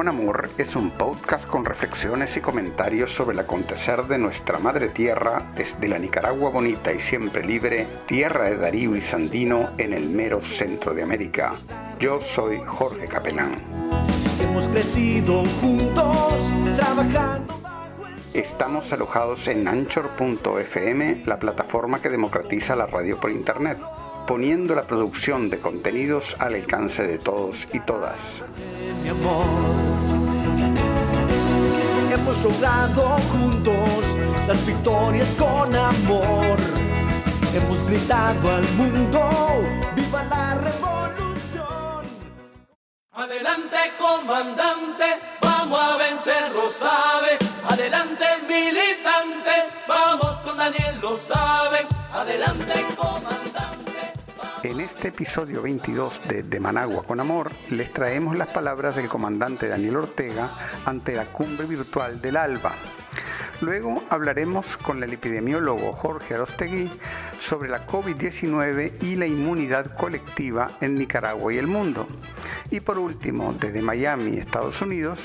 con Amor es un podcast con reflexiones y comentarios sobre el acontecer de nuestra madre tierra desde la Nicaragua bonita y siempre libre, tierra de Darío y Sandino en el mero centro de América. Yo soy Jorge Capelán. Hemos crecido juntos, trabajando. Estamos alojados en anchor.fm, la plataforma que democratiza la radio por Internet poniendo la producción de contenidos al alcance de todos y todas. Hemos logrado juntos las victorias con amor. Hemos gritado al mundo, viva la revolución. Adelante comandante, vamos a vencer, lo sabes. Adelante militante, vamos con Daniel, lo saben. Adelante comandante. En este episodio 22 de De Managua con Amor les traemos las palabras del comandante Daniel Ortega ante la cumbre virtual del ALBA. Luego hablaremos con el epidemiólogo Jorge Arostegui sobre la COVID-19 y la inmunidad colectiva en Nicaragua y el mundo. Y por último, desde Miami, Estados Unidos,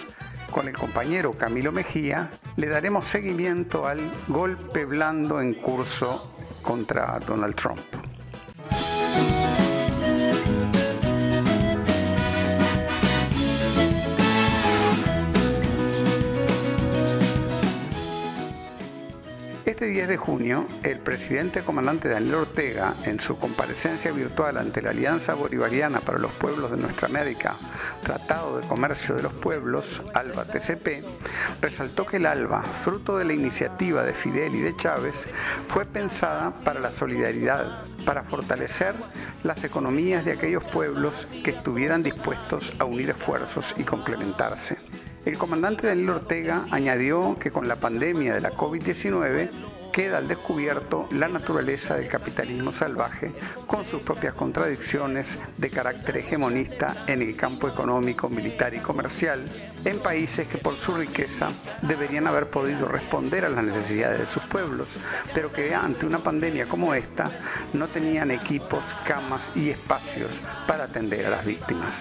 con el compañero Camilo Mejía, le daremos seguimiento al golpe blando en curso contra Donald Trump. Bye. Este 10 de junio, el presidente comandante Daniel Ortega, en su comparecencia virtual ante la Alianza Bolivariana para los Pueblos de Nuestra América, Tratado de Comercio de los Pueblos, ALBA-TCP, resaltó que el ALBA, fruto de la iniciativa de Fidel y de Chávez, fue pensada para la solidaridad, para fortalecer las economías de aquellos pueblos que estuvieran dispuestos a unir esfuerzos y complementarse. El comandante Daniel Ortega añadió que con la pandemia de la COVID-19 queda al descubierto la naturaleza del capitalismo salvaje con sus propias contradicciones de carácter hegemonista en el campo económico, militar y comercial en países que por su riqueza deberían haber podido responder a las necesidades de sus pueblos, pero que ante una pandemia como esta no tenían equipos, camas y espacios para atender a las víctimas.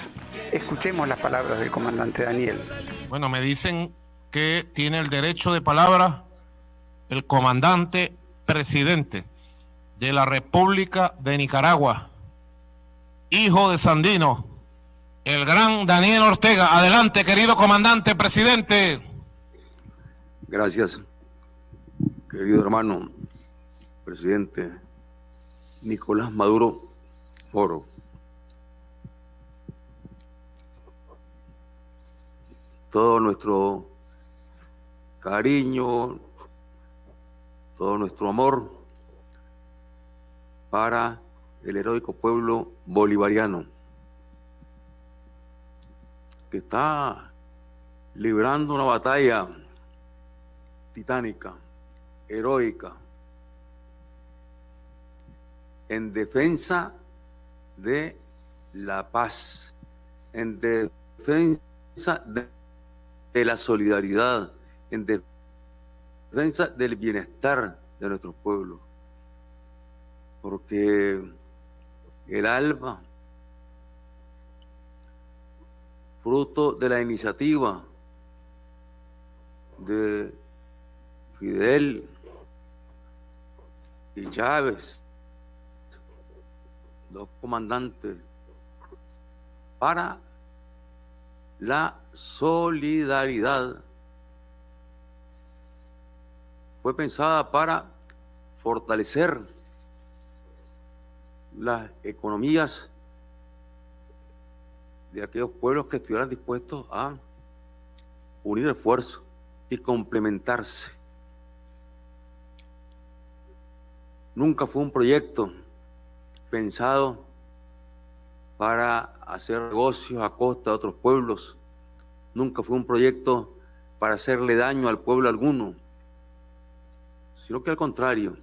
Escuchemos las palabras del comandante Daniel. Bueno, me dicen que tiene el derecho de palabra el comandante presidente de la República de Nicaragua, hijo de Sandino, el gran Daniel Ortega. Adelante, querido comandante presidente. Gracias, querido hermano presidente Nicolás Maduro Oro. todo nuestro cariño, todo nuestro amor para el heroico pueblo bolivariano que está librando una batalla titánica, heroica, en defensa de la paz, en defensa de la solidaridad, en defensa del bienestar de nuestros pueblos. Porque el ALBA, fruto de la iniciativa de Fidel y Chávez, dos comandantes, para la solidaridad fue pensada para fortalecer las economías de aquellos pueblos que estuvieran dispuestos a unir esfuerzos y complementarse. Nunca fue un proyecto pensado para hacer negocios a costa de otros pueblos. Nunca fue un proyecto para hacerle daño al pueblo alguno, sino que al contrario,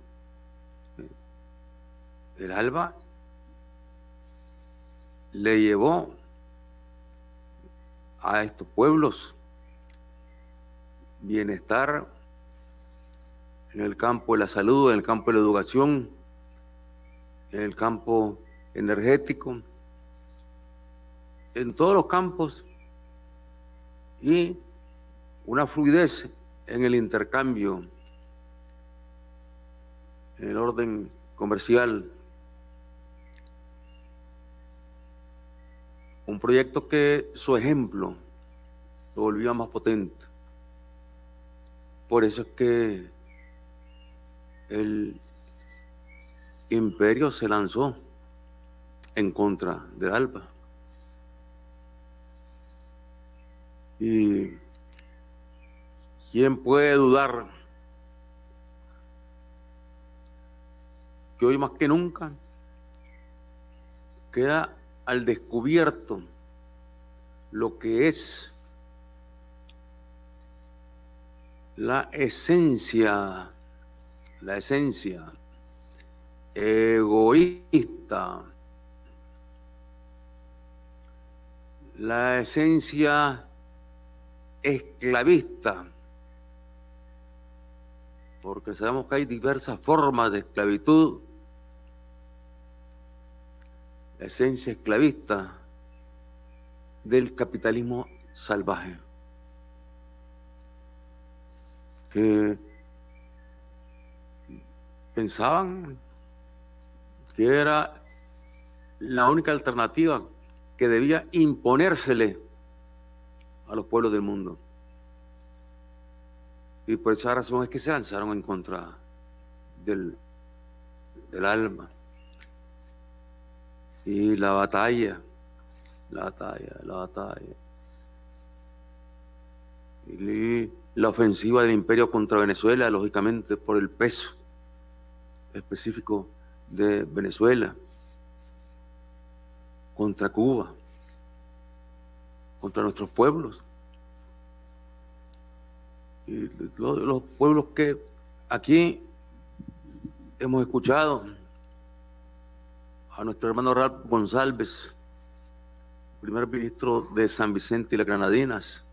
el ALBA le llevó a estos pueblos bienestar en el campo de la salud, en el campo de la educación, en el campo energético, en todos los campos y una fluidez en el intercambio, en el orden comercial. Un proyecto que su ejemplo lo volvía más potente. Por eso es que el imperio se lanzó en contra de Alba. Y quién puede dudar que hoy más que nunca queda al descubierto lo que es la esencia, la esencia egoísta, la esencia esclavista, porque sabemos que hay diversas formas de esclavitud, la esencia esclavista del capitalismo salvaje, que pensaban que era la única alternativa que debía imponérsele a los pueblos del mundo. Y por esa razón es que se lanzaron en contra del, del alma. Y la batalla, la batalla, la batalla. Y la ofensiva del imperio contra Venezuela, lógicamente, por el peso específico de Venezuela, contra Cuba, contra nuestros pueblos. Y los, pueblos que aquí hemos escuchado a nuestro hermano Ralph González, primer ministro de San Vicente y las Granadinas,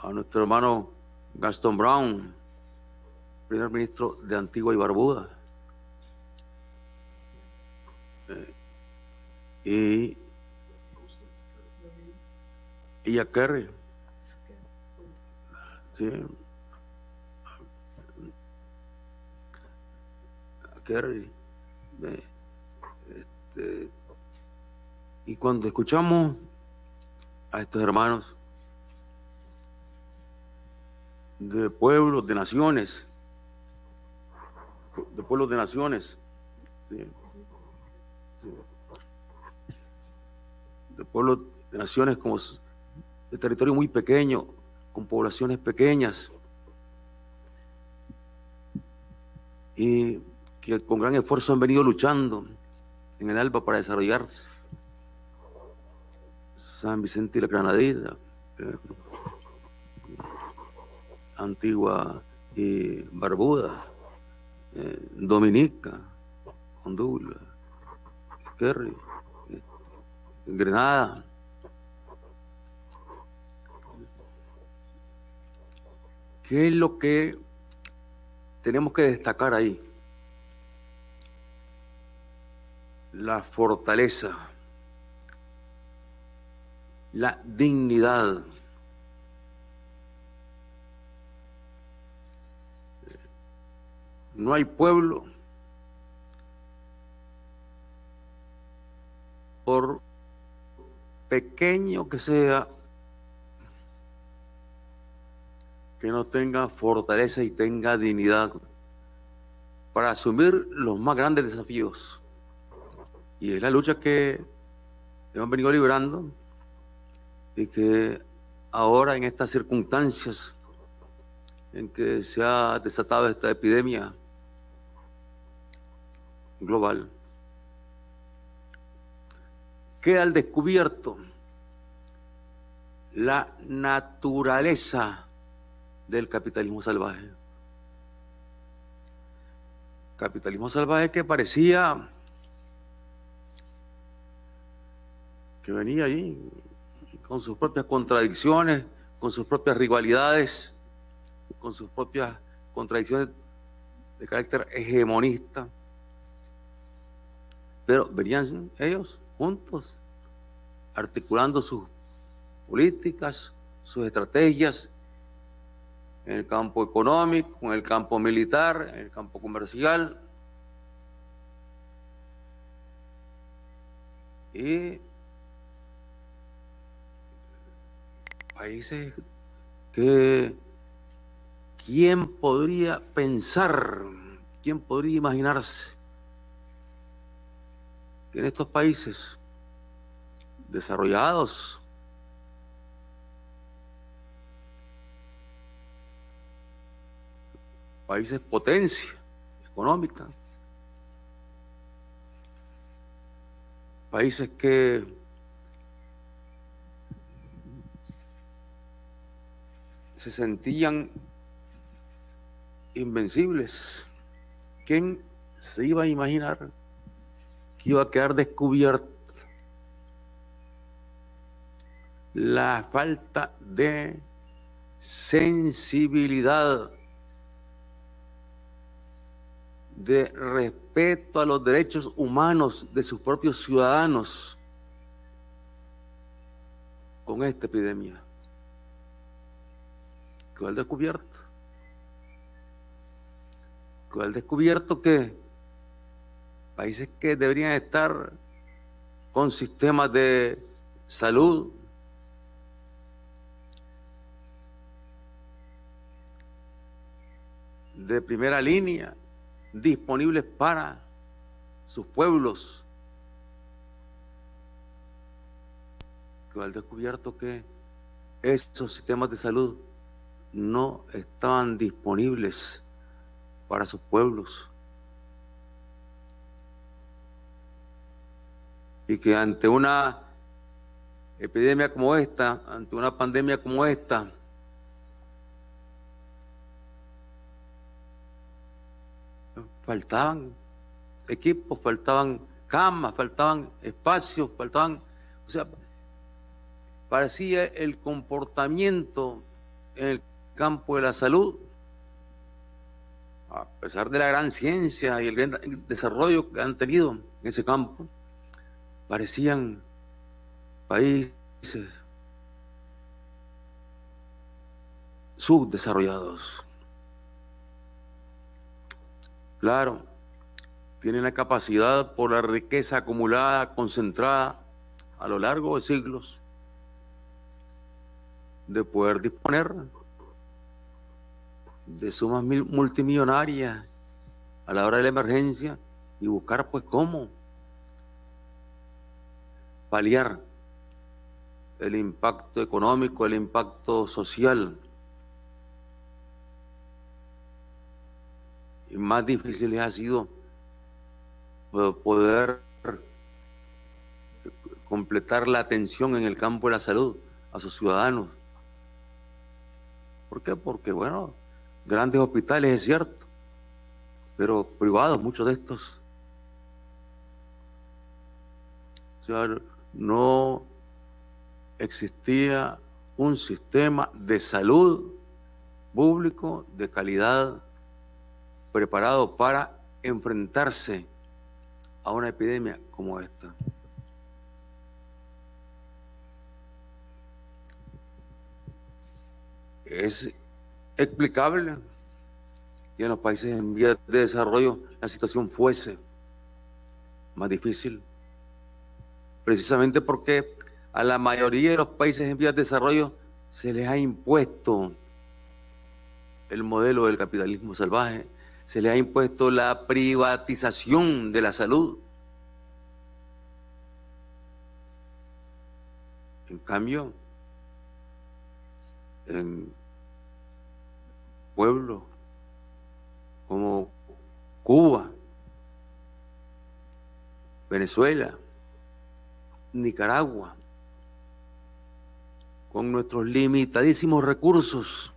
a nuestro hermano Gaston Brown, primer ministro de Antigua y Barbuda, y, y a Kerry. Sí. Kerry. Este, y cuando escuchamos a estos hermanos de pueblos, de naciones, de pueblos de naciones, de pueblos, de naciones como de territorio muy pequeño, con poblaciones pequeñas, y que con gran esfuerzo han venido luchando en el Alba para desarrollarse. San Vicente y la Granadina, eh, Antigua y Barbuda, eh, Dominica, Honduras, Kerry. Granada. ¿Qué es lo que tenemos que destacar ahí? La fortaleza, la dignidad. No hay pueblo por pequeño que sea, que no tenga fortaleza y tenga dignidad para asumir los más grandes desafíos. Y es la lucha que hemos venido librando y que ahora en estas circunstancias en que se ha desatado esta epidemia global, queda al descubierto la naturaleza del capitalismo salvaje. Capitalismo salvaje que parecía que venía ahí con sus propias contradicciones, con sus propias rivalidades, con sus propias contradicciones de carácter hegemonista. Pero venían ellos juntos, articulando sus políticas, sus estrategias en el campo económico, en el campo militar, en el campo comercial. Y países que quién podría pensar, quién podría imaginarse que en estos países desarrollados países potencia económica, países que se sentían invencibles. ¿Quién se iba a imaginar que iba a quedar descubierta la falta de sensibilidad de respeto a los derechos humanos de sus propios ciudadanos con esta epidemia. Quedó al descubierto. Quedó al descubierto que países que deberían estar con sistemas de salud de primera línea, disponibles para sus pueblos. que al descubierto que esos sistemas de salud no estaban disponibles para sus pueblos. Y que ante una epidemia como esta, ante una pandemia como esta, faltaban equipos, faltaban camas, faltaban espacios, faltaban, o sea, parecía el comportamiento en el campo de la salud, a pesar de la gran ciencia y el gran desarrollo que han tenido en ese campo, parecían países subdesarrollados. Claro, tienen la capacidad por la riqueza acumulada, concentrada a lo largo de siglos, de poder disponer de sumas multimillonarias a la hora de la emergencia y buscar pues cómo paliar el impacto económico, el impacto social y más difícil ha sido poder completar la atención en el campo de la salud a sus ciudadanos. ¿Por qué? Porque, bueno, grandes hospitales es cierto, pero privados, muchos de estos. O sea, no existía un sistema de salud público de calidad preparado para enfrentarse a una epidemia como esta. Es explicable que en los países en vías de desarrollo la situación fuese más difícil, precisamente porque a la mayoría de los países en vías de desarrollo se les ha impuesto el modelo del capitalismo salvaje, se le ha impuesto la privatización de la salud. En cambio, en pueblos como Cuba, Venezuela, Nicaragua, con nuestros limitadísimos recursos,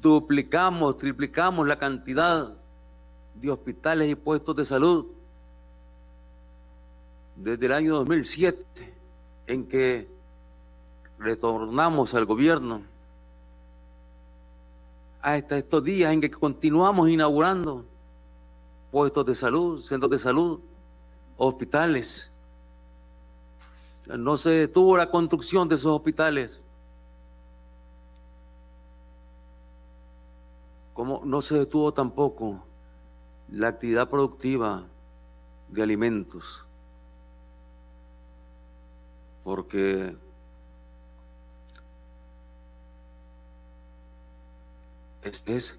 duplicamos, triplicamos la cantidad de hospitales y puestos de salud desde el año 2007 en que retornamos al gobierno hasta estos días en que continuamos inaugurando puestos de salud, centros de salud, hospitales. No se detuvo la construcción de esos hospitales. Como no se detuvo tampoco la actividad productiva de alimentos. Porque es,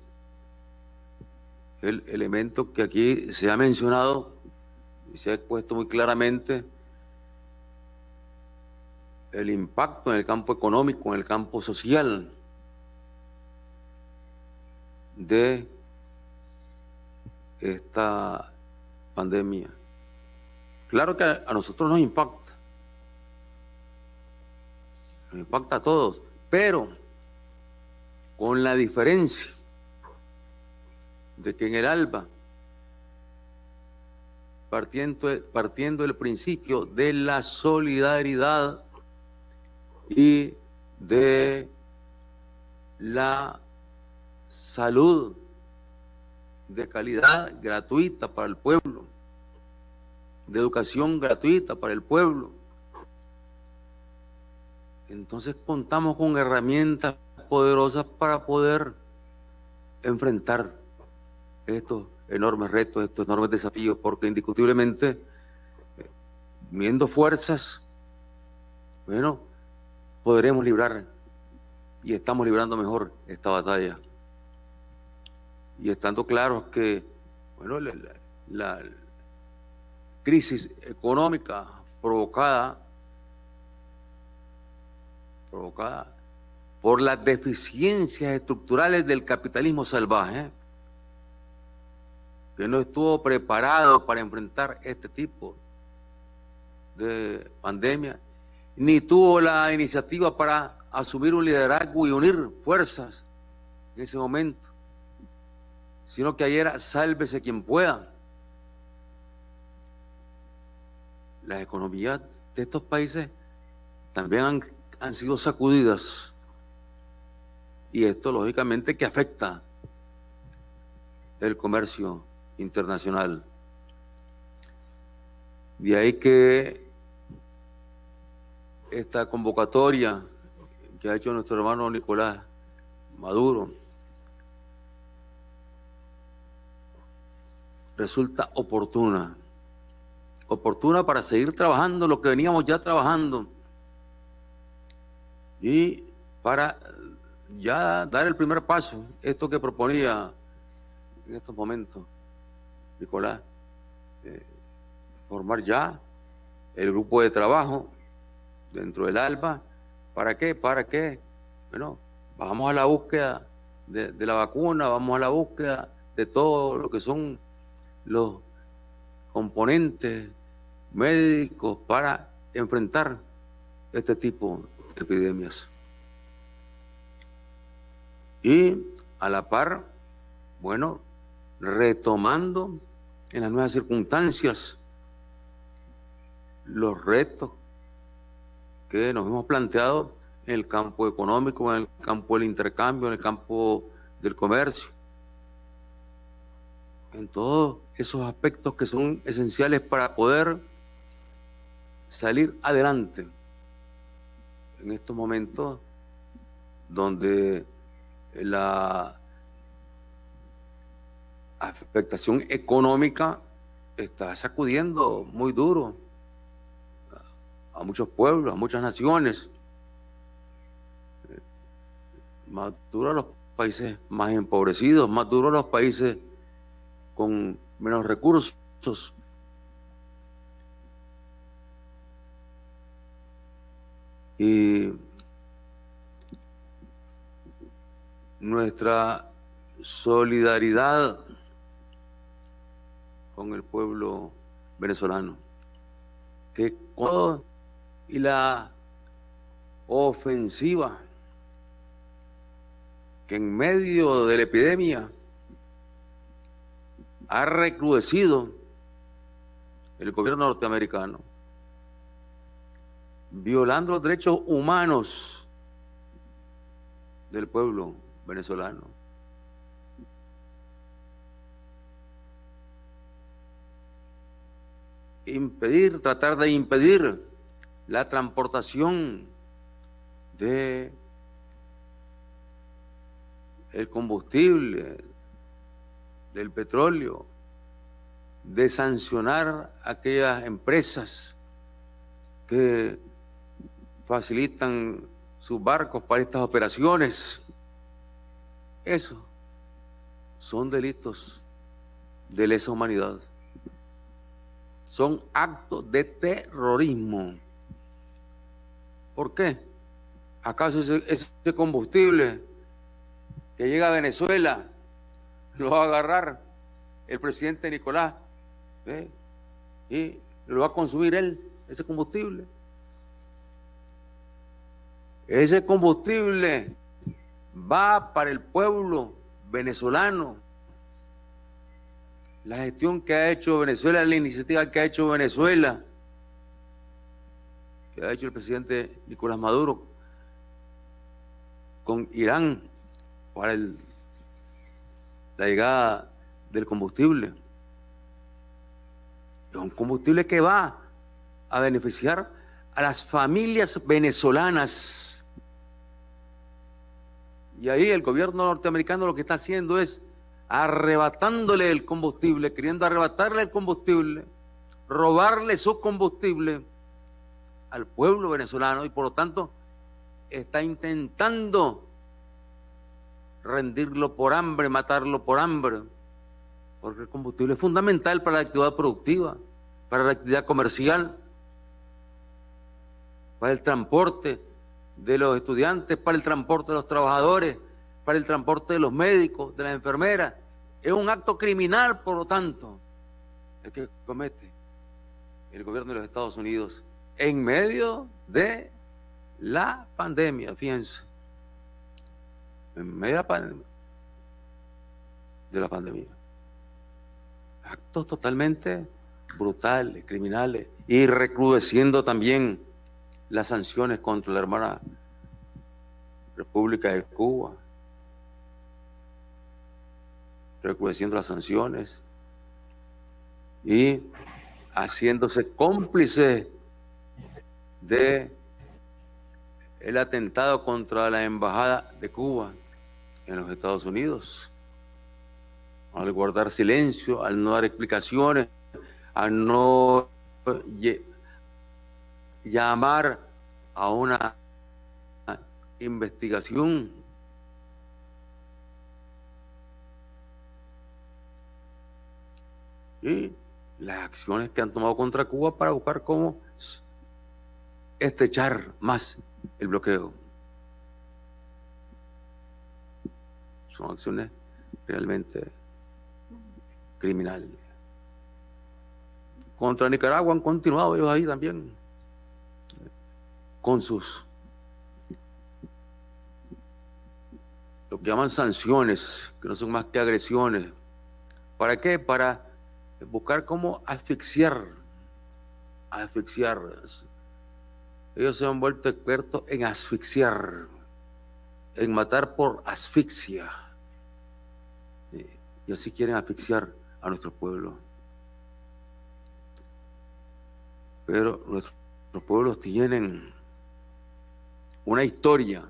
el elemento que aquí se ha mencionado y se ha expuesto muy claramente el impacto en el campo económico, en el campo social de esta pandemia. Claro que a nosotros nos impacta, nos impacta a todos, pero con la diferencia de que en el ALBA, partiendo, partiendo del principio de la solidaridad y de la salud de calidad gratuita para el pueblo, de educación gratuita para el pueblo. Entonces contamos con herramientas poderosas para poder enfrentar estos enormes retos, estos enormes desafíos, porque indiscutiblemente, viendo fuerzas, bueno, podremos librar y estamos librando mejor esta batalla. Y estando claros que, bueno, la, la crisis económica provocada, provocada por las deficiencias estructurales del capitalismo salvaje, que no estuvo preparado para enfrentar este tipo de pandemia, ni tuvo la iniciativa para asumir un liderazgo y unir fuerzas en ese momento, sino que ayer sálvese quien pueda. Las economías de estos países también han, han sido sacudidas y esto lógicamente que afecta el comercio internacional. De ahí que esta convocatoria que ha hecho nuestro hermano Nicolás Maduro resulta oportuna. Oportuna para seguir trabajando lo que veníamos ya trabajando y para ya dar el primer paso, esto que proponía en estos momentos Nicolás, eh, formar ya el grupo de trabajo dentro del ALBA. ¿Para qué? ¿Para qué? Bueno, vamos a la búsqueda de, de la vacuna, vamos a la búsqueda de todo lo que son los componentes médicos para enfrentar este tipo de epidemias. Y a la par, bueno, retomando en las nuevas circunstancias los retos que nos hemos planteado en el campo económico, en el campo del intercambio, en el campo del comercio, en todos esos aspectos que son esenciales para poder salir adelante en estos momentos donde la afectación económica está sacudiendo muy duro a muchos pueblos, a muchas naciones. Más duro a los países más empobrecidos, más duro los países con menos recursos. Y nuestra solidaridad con el pueblo venezolano. Que y la ofensiva que en medio de la epidemia ha recrudecido el gobierno norteamericano, violando los derechos humanos del pueblo venezolano. impedir, tratar de impedir la transportación de el combustible, del petróleo, de sancionar aquellas empresas que facilitan sus barcos para estas operaciones. Eso son delitos de lesa humanidad. Son actos de terrorismo. ¿Por qué? ¿Acaso ese, combustible que llega a Venezuela lo va a agarrar el presidente Nicolás y lo va a consumir él, ese combustible? Ese combustible va para el pueblo venezolano. La gestión que ha hecho Venezuela, la iniciativa que ha hecho Venezuela, que ha hecho el presidente Nicolás Maduro con Irán para la llegada del combustible. Es un combustible que va a beneficiar a las familias venezolanas y ahí el gobierno norteamericano lo que está haciendo es arrebatándole el combustible, queriendo arrebatarle el combustible, robarle su combustible al pueblo venezolano y por lo tanto está intentando rendirlo por hambre, matarlo por hambre, porque el combustible es fundamental para la actividad productiva, para la actividad comercial, para el transporte, de los estudiantes, para el transporte de los trabajadores, para el transporte de los médicos, de las enfermeras. Es un acto criminal, por lo tanto, el que comete el gobierno de los Estados Unidos en medio de la pandemia, fíjense. En medio de la pandemia. Actos totalmente brutales, criminales, y recrudeciendo también las sanciones contra la hermana República de Cuba, recrudeciendo las sanciones y haciéndose cómplice de el atentado contra la embajada de Cuba en los Estados Unidos, al guardar silencio, al no dar explicaciones, al no llamar a una investigación. Y las acciones que han tomado contra Cuba para buscar cómo estrechar más el bloqueo. Son acciones realmente criminales. Contra Nicaragua han continuado ellos ahí también con sus lo que llaman sanciones, que no son más que agresiones. ¿Para qué? Para buscar cómo asfixiar, asfixiar. Ellos se han vuelto expertos en asfixiar, en matar por asfixia. Y así quieren asfixiar a nuestro pueblo. Pero nuestros pueblos tienen una historia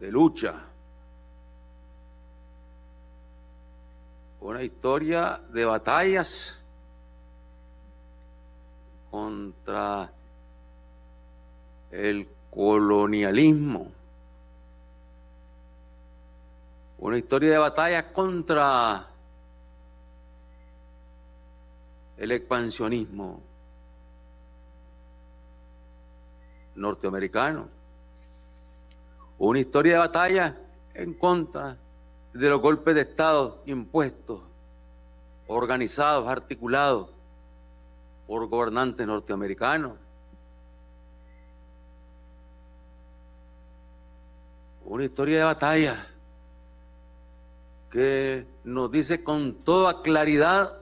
de lucha, una historia de batallas contra el colonialismo, una historia de batallas contra el expansionismo. Norteamericano. Una historia de batalla en contra de los golpes de Estado impuestos, organizados, articulados por gobernantes norteamericanos. Una historia de batalla que nos dice con toda claridad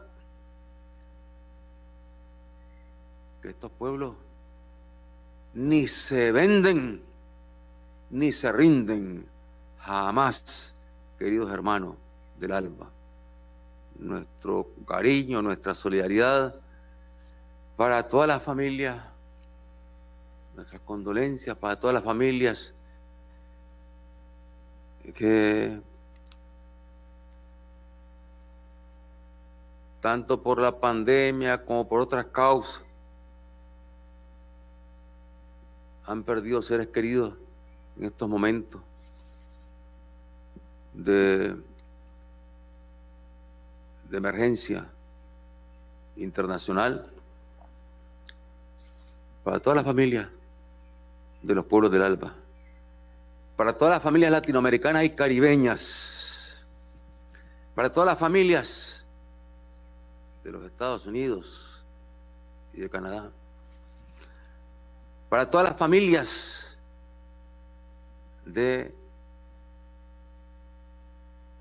que estos pueblos ni se venden, ni se rinden jamás, queridos hermanos del alma. Nuestro cariño, nuestra solidaridad para todas las familias nuestras condolencias para todas las familias que tanto por la pandemia como por otras causas han perdido seres queridos en estos momentos de, emergencia internacional para todas las familias de los pueblos del Alba, para todas las familias latinoamericanas y caribeñas, para todas las familias de los Estados Unidos y de Canadá, para todas las familias de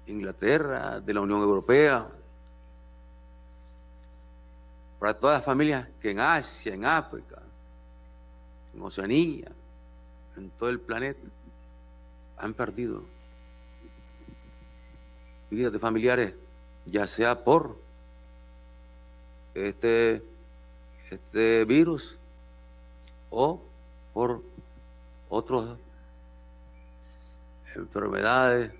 Inglaterra, de la Unión Europea, para todas las familias que en Asia, en África, en Oceanía, en todo el planeta, han perdido vidas de familiares, ya sea por este, este virus o por otras enfermedades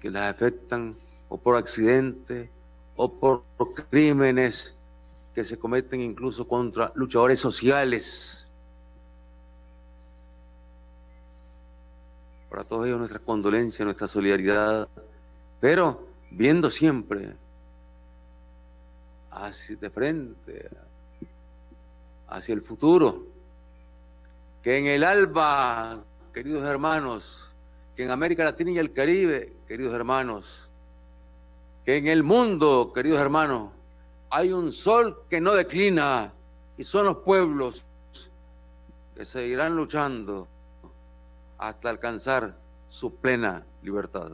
que las afectan o por accidentes o por crímenes que se cometen incluso contra luchadores sociales. Para todos ellos nuestra condolencia, nuestra solidaridad, pero viendo siempre hacia de frente, hacia el futuro, que en el alba, queridos hermanos, que en América Latina y el Caribe, queridos hermanos, que en el mundo, queridos hermanos, hay un sol que no declina y son los pueblos que seguirán luchando hasta alcanzar su plena libertad.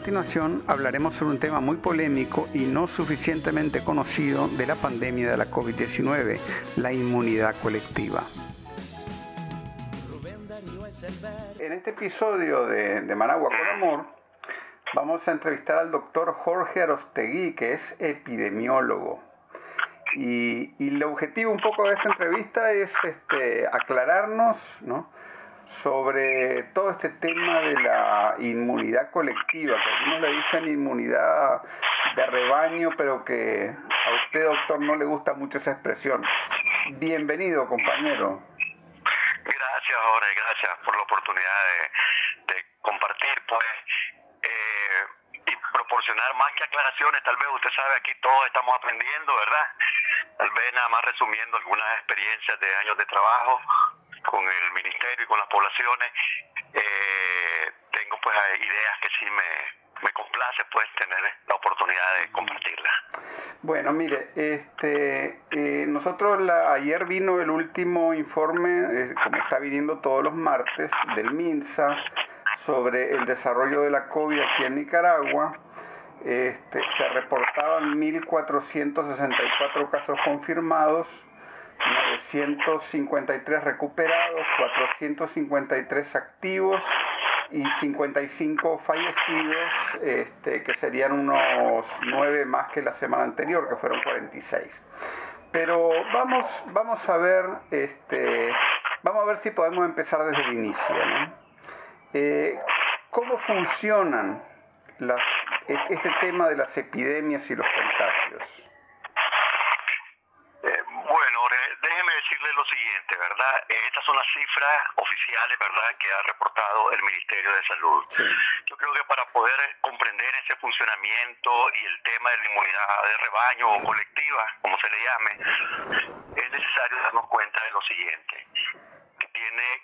Continuación hablaremos sobre un tema muy polémico y no suficientemente conocido de la pandemia de la COVID-19, la inmunidad colectiva. En este episodio de, de Managua con Amor vamos a entrevistar al doctor Jorge Arostegui, que es epidemiólogo. Y, y, el objetivo un poco de esta entrevista es este, aclararnos ¿no? Sobre todo este tema de la inmunidad colectiva, que algunos le dicen inmunidad de rebaño, pero que a usted, doctor, no le gusta mucho esa expresión. Bienvenido, compañero. Gracias, Jorge, gracias por la oportunidad de, de compartir, pues, eh, y proporcionar más que aclaraciones. Tal vez usted sabe, aquí todos estamos aprendiendo, ¿verdad? Tal vez nada más resumiendo algunas experiencias de años de trabajo con el ministerio y con las poblaciones, eh, tengo pues ideas que sí me, me complace pues tener la oportunidad de compartirlas. Bueno, mire, este, eh, nosotros la, ayer vino el último informe, eh, como está viniendo todos los martes, del MINSA sobre el desarrollo de la COVID aquí en Nicaragua. Este, se reportaban 1.464 casos confirmados, 953 recuperados, 453 activos y 55 fallecidos, este, que serían unos 9 más que la semana anterior, que fueron 46. Pero vamos, vamos a ver, este, vamos a ver si podemos empezar desde el inicio. Eh, ¿Cómo funcionan este tema de las epidemias y los contagios? Eh, bueno, déjeme decirle lo siguiente, ¿verdad? Eh, estas son las cifras oficiales, ¿verdad?, que ha reportado el Ministerio de Salud. Sí. Yo creo que para poder comprender ese funcionamiento y el tema de la inmunidad de rebaño o colectiva, como se le llame, es necesario darnos cuenta de lo siguiente, que tiene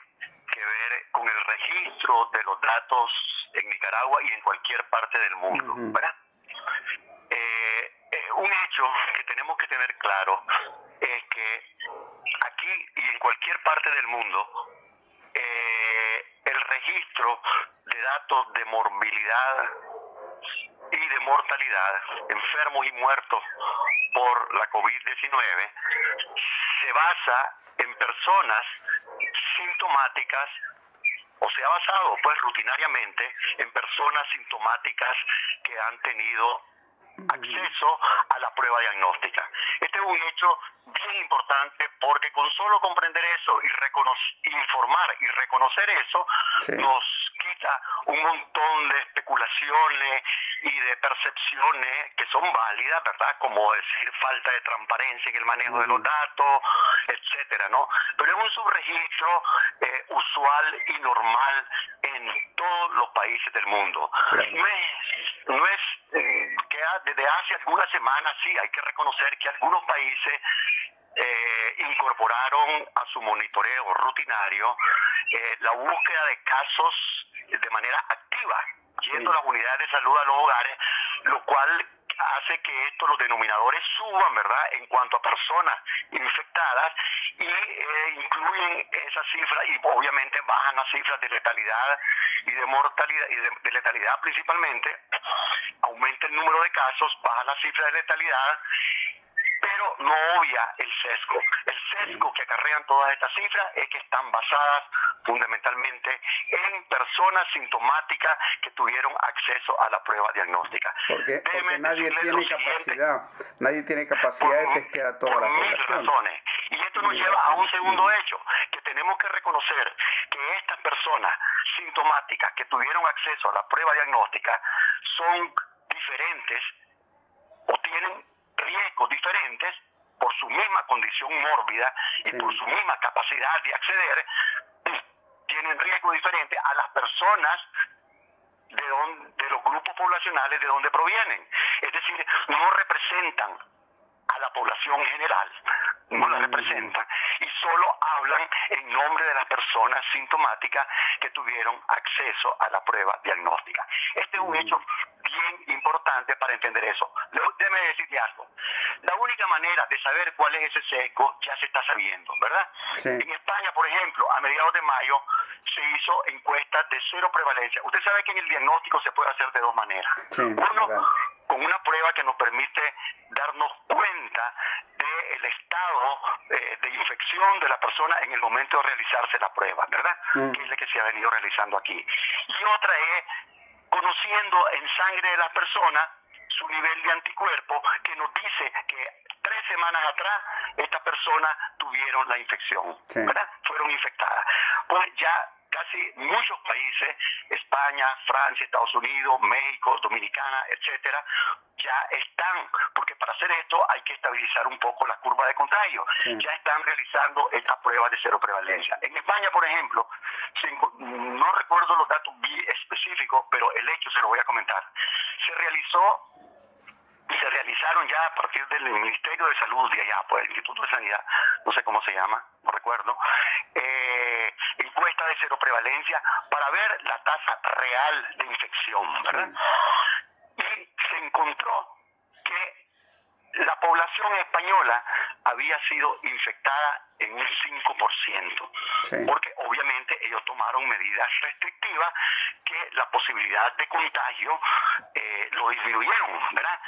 que ver con el registro de los datos en Nicaragua y en cualquier parte del mundo. ¿verdad? Eh, eh, un hecho que tenemos que tener claro es que aquí y en cualquier parte del mundo eh, el registro de datos de morbilidad y de mortalidad, enfermos y muertos por la COVID-19, se basa en personas sintomáticas o se ha basado pues rutinariamente en personas sintomáticas que han tenido acceso a la prueba diagnóstica. Este es un hecho bien importante porque con solo comprender eso y informar y reconocer eso nos quita un montón de especulaciones y de percepciones que son válidas, ¿verdad? Como decir falta de transparencia en el manejo de los datos, etcétera, ¿no? Pero es un subregistro eh, usual y normal en todos los países del mundo. No es, no es eh, que desde hace algunas semanas sí hay que reconocer que algunos países eh, incorporaron a su monitoreo rutinario eh, la búsqueda de casos de manera activa, yendo las unidades de salud a los hogares, lo cual hace que estos, los denominadores suban, ¿verdad?, en cuanto a personas infectadas y eh, incluyen esa cifra y obviamente bajan las cifras de letalidad y de mortalidad y de, letalidad principalmente, aumenta el número de casos, baja la cifra de letalidad pero no obvia el sesgo. El sesgo que acarrean todas estas cifras es que están basadas fundamentalmente en personas sintomáticas que tuvieron acceso a la prueba diagnóstica. Porque, nadie tiene capacidad, nadie tiene capacidad de testear a toda la población. razones. Y esto nos lleva a un segundo hecho, que tenemos que reconocer que estas personas sintomáticas que tuvieron acceso a la prueba diagnóstica son diferentes o tienen diferentes por su misma condición mórbida y por su misma capacidad de acceder, tienen riesgo diferente a las personas de, donde, de los grupos poblacionales de donde provienen. Es decir, no representan a la población general, no la representan y solo hablan en nombre de las personas sintomáticas que tuvieron acceso a la prueba diagnóstica. Este es un hecho bien importante para entender eso. Déjeme decirte algo. La única manera de saber cuál es ese seco ya se está sabiendo, ¿verdad? En España, por ejemplo, a mediados de mayo se hizo encuestas de cero prevalencia. Usted sabe que en el diagnóstico se puede hacer de dos maneras. Uno, con una prueba que nos permite darnos cuenta del estado eh, de infección de la persona en el momento de realizarse la prueba, ¿verdad? Mm. Que es la que se ha venido realizando aquí. Y otra es conociendo en sangre de la persona su nivel de anticuerpo que nos dice que tres semanas atrás estas personas tuvieron la infección, ¿verdad? Fueron infectadas. Pues ya casi muchos países, España, Francia, Estados Unidos, México, Dominicana, etcétera, ya están, porque para hacer esto hay que estabilizar un poco la curva de contagio, ya están realizando esta prueba de cero prevalencia. En España, por ejemplo, no recuerdo los datos específicos, pero el hecho se lo voy a comentar. Se realizó se realizaron ya a partir del Ministerio de Salud de allá, pues el Instituto de Sanidad, no sé cómo se llama, no recuerdo, eh, de cero prevalencia para ver la tasa real de infección, ¿verdad? Y se encontró que la población española había sido infectada en un 5%, porque obviamente ellos tomaron medidas restrictivas que la posibilidad de contagio eh, lo disminuyeron, ¿verdad?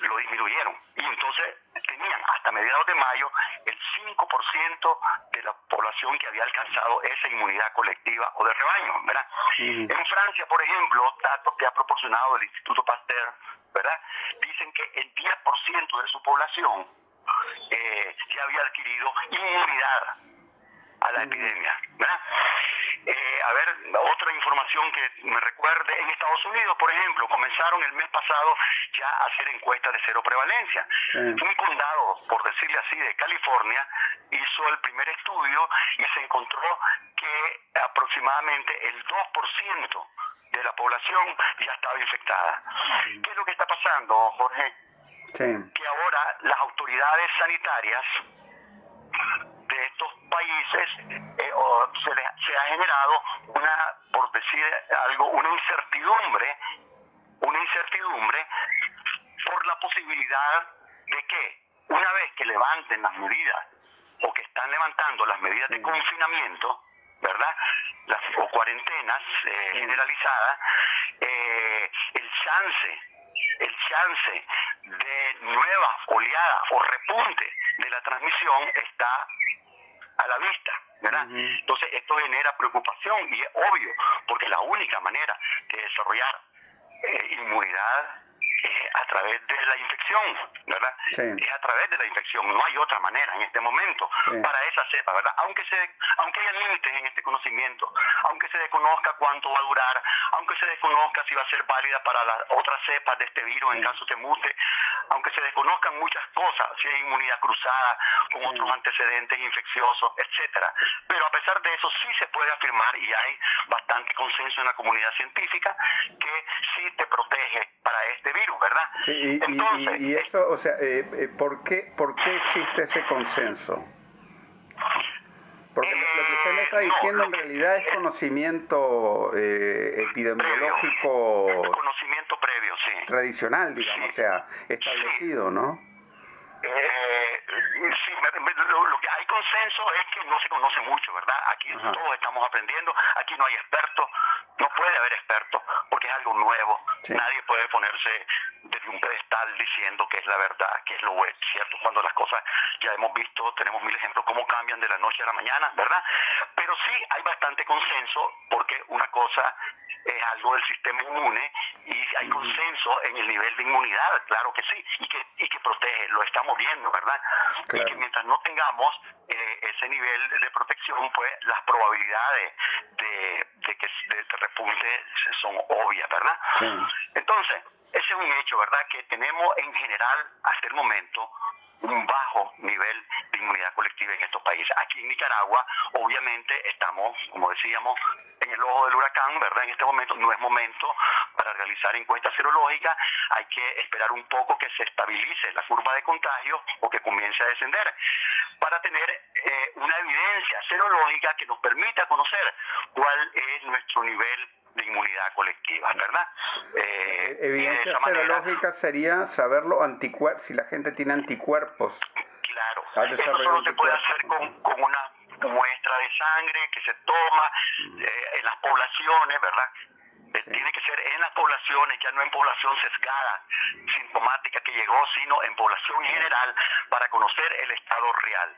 Lo disminuyeron. Y entonces tenían hasta mediados de mayo el 5% de la población que había alcanzado esa inmunidad colectiva o de rebaño, ¿verdad? En Francia, por ejemplo, datos que ha proporcionado el Instituto Pasteur, ¿verdad? Dicen que el 10% de su población eh, ya había adquirido inmunidad a la epidemia. ¿verdad? Eh, a ver, otra información que me recuerde, en Estados Unidos, por ejemplo, comenzaron el mes pasado ya a hacer encuestas de cero prevalencia. Un condado, por decirle así, de California, hizo el primer estudio y se encontró que aproximadamente el 2% de la población ya estaba infectada. ¿Qué es lo que está pasando, Jorge? Que ahora las autoridades sanitarias de estos países eh, se, se ha generado una, por decir algo, una incertidumbre, una incertidumbre por la posibilidad de que una vez que levanten las medidas o que están levantando las medidas de confinamiento, ¿verdad? Las, o cuarentenas eh, generalizadas, eh, el chance, el chance de nueva oleada o repunte de la transmisión está a la vista. ¿verdad? Entonces esto genera preocupación y es obvio, porque la única manera de desarrollar eh, inmunidad es a través de la infección, ¿verdad? Es a través de la infección, no hay otra manera en este momento para esa cepa, ¿verdad? Aunque se aunque haya límites en este conocimiento, aunque se desconozca cuánto va a durar, aunque se desconozca si va a ser válida para las otras cepas de este virus en caso se mute, aunque se desconozcan muchas cosas, si hay inmunidad cruzada con otros antecedentes infecciosos, etcétera. Pero a pesar de eso sí se puede afirmar y hay bastante consenso en la comunidad científica que sí te protege para este virus, ¿verdad? Sí, y, eso, o sea, eh, eh, ¿por, qué, ¿por qué existe ese consenso? Porque lo que usted me está eh, diciendo en realidad es conocimiento epidemiológico. Conocimiento previo, sí. Tradicional, digamos, o sea, establecido, ¿no? Eh, sí, lo, que hay consenso es que no se conoce mucho, ¿verdad? Aquí todos estamos aprendiendo, aquí no hay expertos, no puede haber expertos, algo nuevo. Nadie puede ponerse desde un pedestal diciendo que es la verdad, que es lo bueno, ¿cierto? Cuando las cosas ya hemos visto, tenemos mil ejemplos, cómo cambian de la noche a la mañana, ¿verdad? Pero sí hay bastante consenso, porque una cosa es algo del sistema inmune y hay consenso en el nivel de inmunidad, claro que sí, y que, y que protege, lo estamos viendo, ¿verdad? Y que mientras no tengamos eh, ese nivel de protección, pues las probabilidades de, de que de, repunte son obvias, ¿verdad? Entonces, ese es un hecho, ¿verdad? Que tenemos en general, hasta el momento, un bajo nivel de inmunidad colectiva en estos países. Aquí en Nicaragua, obviamente, estamos, como decíamos, en el ojo del huracán, ¿verdad? En este momento no es momento para realizar encuestas serológicas, hay que esperar un poco que se estabilice la curva de contagio o que comience a descender, para tener eh, una evidencia serológica que nos permita conocer cuál es nuestro nivel de inmunidad colectiva, ¿verdad? Eh, Evidencia serológica sería saberlo anticuerpos, si la gente tiene anticuerpos. Claro, eso solo se puede hacer con, con una muestra de sangre que se toma mm. eh, en las poblaciones, ¿verdad? Tiene que ser en las poblaciones, ya no en población sesgada, sintomática que llegó, sino en población general para conocer el estado real.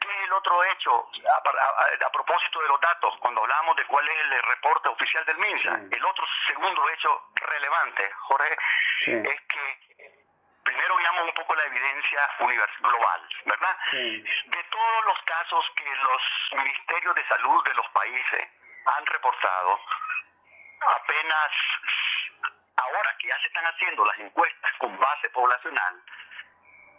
¿Qué es el otro hecho? A, propósito de los datos, cuando hablamos de cuál es el reporte oficial del MINSA, el otro segundo hecho relevante, Jorge, es que primero veamos un poco la evidencia global, ¿verdad? De todos los casos que los ministerios de salud de los países han reportado, apenas ahora que ya se están haciendo las encuestas con base poblacional,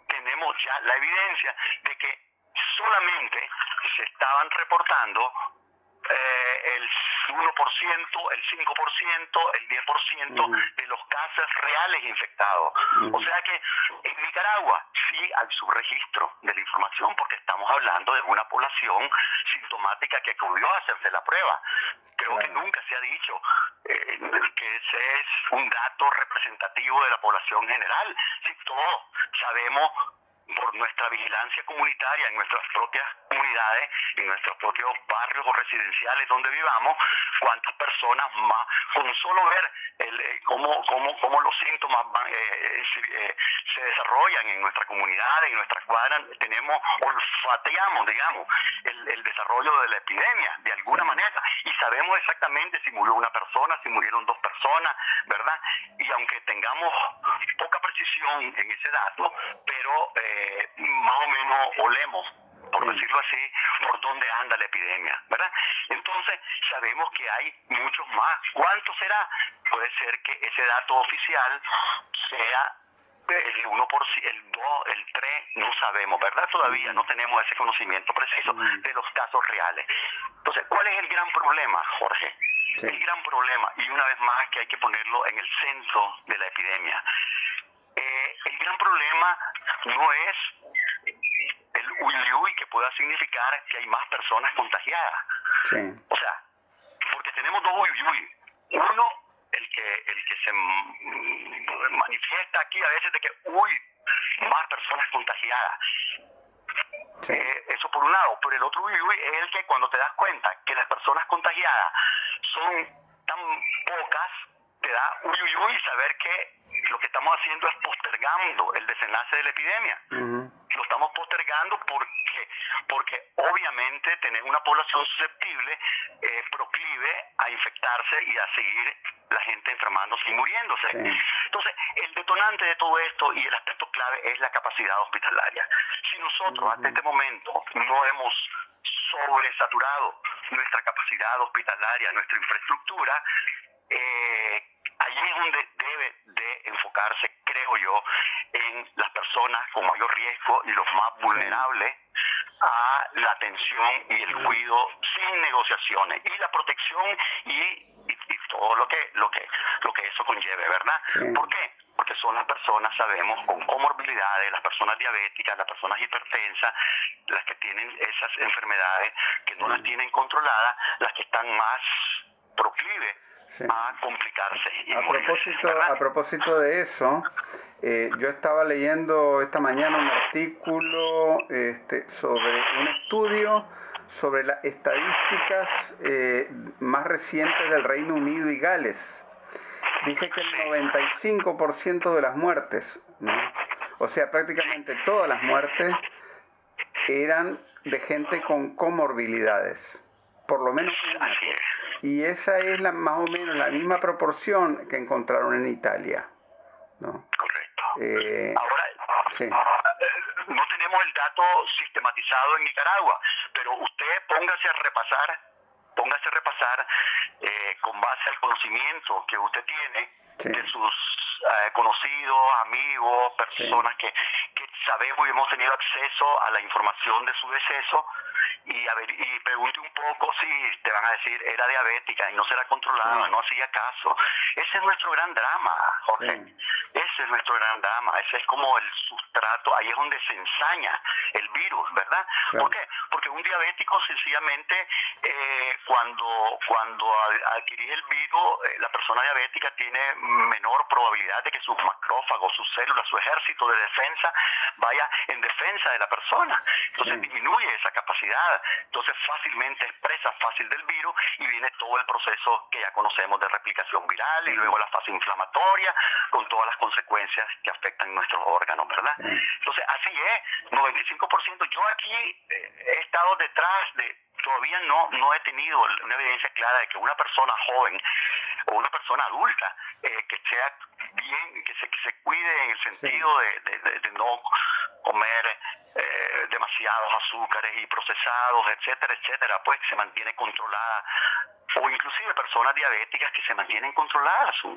tenemos ya la evidencia de que solamente se estaban reportando eh, el 1%, el 5%, el 10% de los casos reales infectados. O sea que en Nicaragua sí hay subregistro de la información porque estamos hablando de una población sintomática que acudió a hacerse la prueba. Creo que nunca se ha dicho eh, que ese es un dato representativo de la población general. Si todos sabemos por nuestra vigilancia comunitaria en nuestras propias comunidades, en nuestros propios barrios o residenciales donde vivamos, cuántas personas más, con solo ver el, eh, cómo, cómo, cómo, los síntomas eh, eh, se desarrollan en nuestra comunidad, en nuestras cuadras, tenemos, olfateamos, digamos, el, el desarrollo de la epidemia de alguna manera y sabemos exactamente si murió una persona, si murieron dos personas, ¿verdad? Y aunque tengamos poca precisión en ese dato, pero eh, más o menos olemos por decirlo así, por dónde anda la epidemia, ¿verdad? Entonces, sabemos que hay muchos más. ¿Cuánto será? Puede ser que ese dato oficial sea el 1%, el 2, el 3, no sabemos, ¿verdad? Todavía no tenemos ese conocimiento preciso de los casos reales. Entonces, ¿cuál es el gran problema, Jorge? El gran problema, y una vez más que hay que ponerlo en el centro de la epidemia, eh, el gran problema no es el uy que pueda significar que hay más personas contagiadas. O sea, porque tenemos dos uy Uno, el que, el que se manifiesta aquí a veces de que, uy, más personas contagiadas. Eh, eso por un lado, pero el otro uy, es el que cuando te das cuenta que las personas contagiadas son tan pocas, te da uy, uy, uy saber que lo que estamos haciendo es postergando el desenlace de la epidemia. Lo estamos postergando porque, porque obviamente tener una población susceptible eh, proclive a infectarse y a seguir la gente enfermándose y muriéndose. Entonces, el detonante de todo esto y el aspecto clave es la capacidad hospitalaria. Si nosotros hasta este momento no hemos sobresaturado nuestra capacidad hospitalaria, nuestra infraestructura, eh, allí es donde debe de enfocarse, creo yo, en las personas con mayor riesgo y los más vulnerables a la atención y el cuidado sin negociaciones y la protección y, todo lo que lo que lo que eso conlleve, ¿verdad? ¿Por qué? Porque son las personas, sabemos, con comorbilidades, las personas diabéticas, las personas hipertensas, las que tienen esas enfermedades que no las tienen controladas, las que están más proclives a complicarse. a, propósito, a propósito de eso, eh, yo estaba leyendo esta mañana un artículo este, sobre un estudio sobre las estadísticas eh, más recientes del Reino Unido y Gales. Dice que el 95% de las muertes, o sea, prácticamente todas las muertes, eran de gente con comorbilidades, por lo menos una. Y esa es la, más o menos la misma proporción que encontraron en Italia. ¿no? Correcto. Eh, Ahora, eh, no tenemos el dato sistematizado en Nicaragua, pero usted póngase a repasar, póngase a repasar eh, con base al conocimiento que usted tiene de sus conocidos, amigos, personas que, que sabemos y hemos tenido acceso a la información de su deceso y, a ver, y pregunte un poco si te van a decir era diabética y no se la controlaba, no hacía caso. Ese es nuestro gran drama, Jorge. Ese es nuestro gran drama. Ese es como el sustrato, ahí es donde se ensaña el virus, ¿verdad? ¿Por qué? Porque un diabético sencillamente eh, cuando, cuando adquiere el virus, eh, la persona diabética tiene menor probabilidad de que sus macrófagos, sus células, su ejército de defensa vaya en defensa de la persona. Entonces disminuye esa capacidad. Entonces fácilmente expresa fácil del virus y viene todo el proceso que ya conocemos de replicación viral y luego la fase inflamatoria con todas las consecuencias que afectan nuestros órganos, ¿verdad? Entonces así es, 95%. Yo aquí eh, he estado detrás de todavía no, no he tenido una evidencia clara de que una persona joven o una persona adulta eh, que sea bien, que se, que se cuide en el sentido de, de, no comer eh, demasiados azúcares y procesados, etcétera, etcétera, pues se mantiene controlada. O inclusive personas diabéticas que se mantienen controladas su,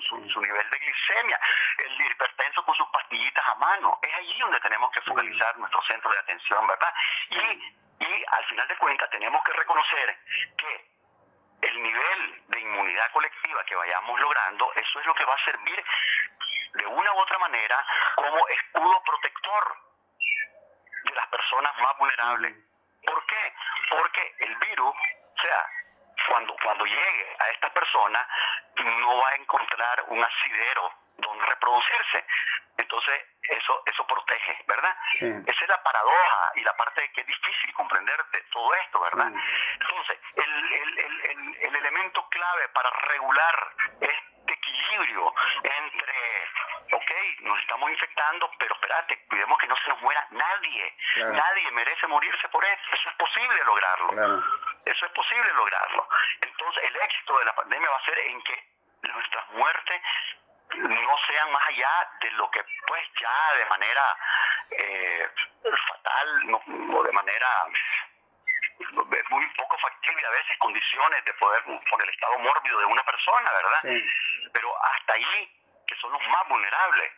su, nivel de glicemia, el hipertenso con sus pastillitas a mano, es allí donde tenemos que focalizar nuestro centro de atención, ¿verdad? Y y al final de cuentas tenemos que reconocer que el nivel de inmunidad colectiva que vayamos logrando, eso es lo que va a servir de una u otra manera como escudo protector de las personas más vulnerables. ¿Por qué? Porque el virus, o sea, cuando, cuando llegue a esta persona, no va a encontrar un asidero donde reproducirse. Entonces, eso eso protege, ¿verdad? Esa es la paradoja y la parte de que es difícil comprender de todo esto, ¿verdad? Entonces, el, el, el, el, elemento clave para regular este equilibrio entre, ok, nos estamos infectando, pero espérate, cuidemos que no se nos muera nadie. Nadie merece morirse por eso. Eso es posible lograrlo. Eso es posible lograrlo. Entonces, el éxito de la pandemia va a ser en que nuestras muertes no sean más allá de lo que pues ya de manera eh, fatal no, o de manera es muy poco factible a veces condiciones de poder por el estado mórbido de una persona, ¿verdad? Pero hasta ahí, que son los más vulnerables,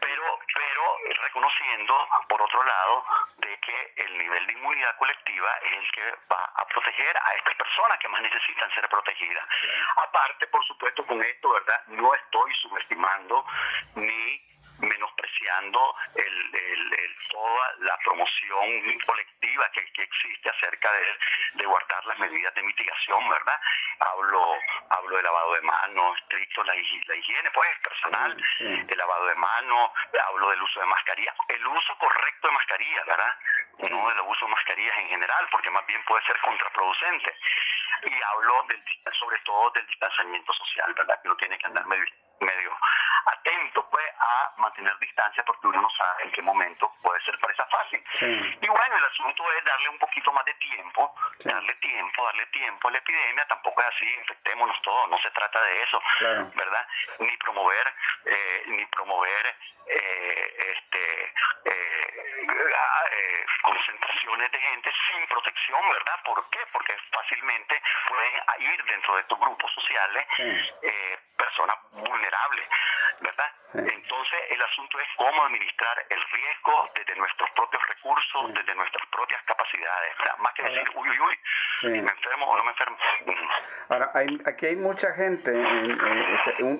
pero, pero reconociendo, por otro lado, de que el nivel de inmunidad colectiva es el que va a proteger a estas personas que más necesitan ser protegidas. Aparte, por supuesto, con esto, ¿verdad? No estoy subestimando ni menospreciando el, el, toda la promoción colectiva que, que existe acerca de, de, guardar las medidas de mitigación, ¿verdad? Hablo, hablo de lavado de manos, estricto, la, la higiene, pues, personal, el lavado de manos, hablo del uso de mascarilla, el uso correcto de mascarilla, ¿verdad? No del uso de mascarillas en general, porque más bien puede ser contraproducente. Y hablo del, sobre todo del distanciamiento social, ¿verdad? Que uno tiene que andar medio, medio atento pues a mantener distancia porque uno no sabe en qué momento puede ser presa fácil. Y bueno, el asunto es darle un poquito más de tiempo, darle tiempo, darle tiempo a la epidemia, tampoco es así, infectémonos todos, no se trata de eso, ¿verdad? Ni promover, eh, ni promover eh, este eh, eh, concentraciones de gente sin protección, ¿verdad? ¿Por qué? Porque fácilmente pueden ir dentro de estos grupos sociales eh, personas vulnerables, ¿verdad? Entonces el asunto es cómo administrar el riesgo desde nuestros propios recursos, desde nuestras propias capacidades, Más que decir, uy, uy, uy, me enfermo o no me enfermo. Ahora, hay, aquí hay mucha gente,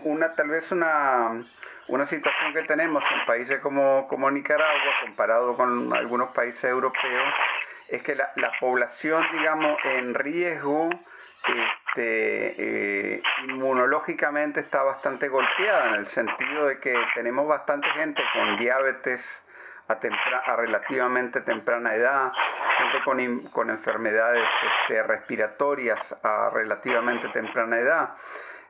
una tal vez una una situación que tenemos en países como, como Nicaragua, comparado con algunos países europeos, es que la, la población, digamos, en riesgo este, eh, inmunológicamente está bastante golpeada, en el sentido de que tenemos bastante gente con diabetes a, relativamente temprana edad, gente con, con enfermedades este, respiratorias a relativamente temprana edad.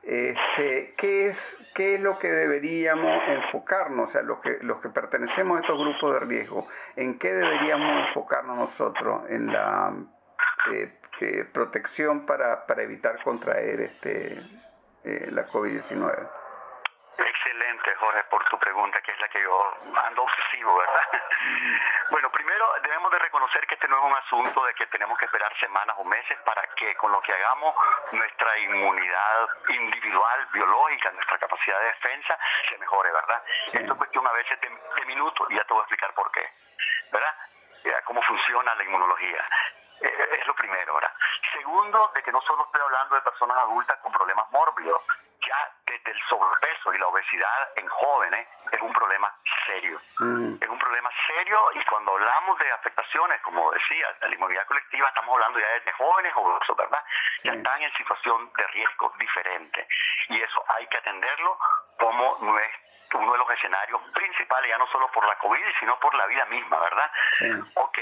Este, ¿qué, es, ¿Qué es lo que deberíamos enfocarnos, o sea, los que, los que pertenecemos a estos grupos de riesgo, en qué deberíamos enfocarnos nosotros en la eh, eh, protección para, para evitar contraer este, eh, la COVID-19? Excelente, Jorge, por tu pregunta, que es la que yo ando obsesivo, ¿verdad? Bueno, primero debemos de reconocer que este no es un asunto de que tenemos que esperar semanas o meses para que con lo que hagamos nuestra inmunidad individual, biológica, nuestra capacidad de defensa se mejore, ¿verdad? Esto es cuestión a veces de, minutos y ya te voy a explicar por qué, ¿verdad? cómo funciona la inmunología. Es lo primero, ¿verdad? Segundo, de que no solo estoy hablando de personas adultas con problemas mórbidos, ya desde el sobrepeso y la obesidad en jóvenes es un problema serio. Mm. Es un problema serio y cuando hablamos de afectaciones, como decía, la inmunidad colectiva, estamos hablando ya de jóvenes obesos, ¿verdad? Ya están en situación de riesgo diferente. Y eso hay que atenderlo como uno de los escenarios principales, ya no solo por la COVID, sino por la vida misma, ¿verdad? Sí. Ok.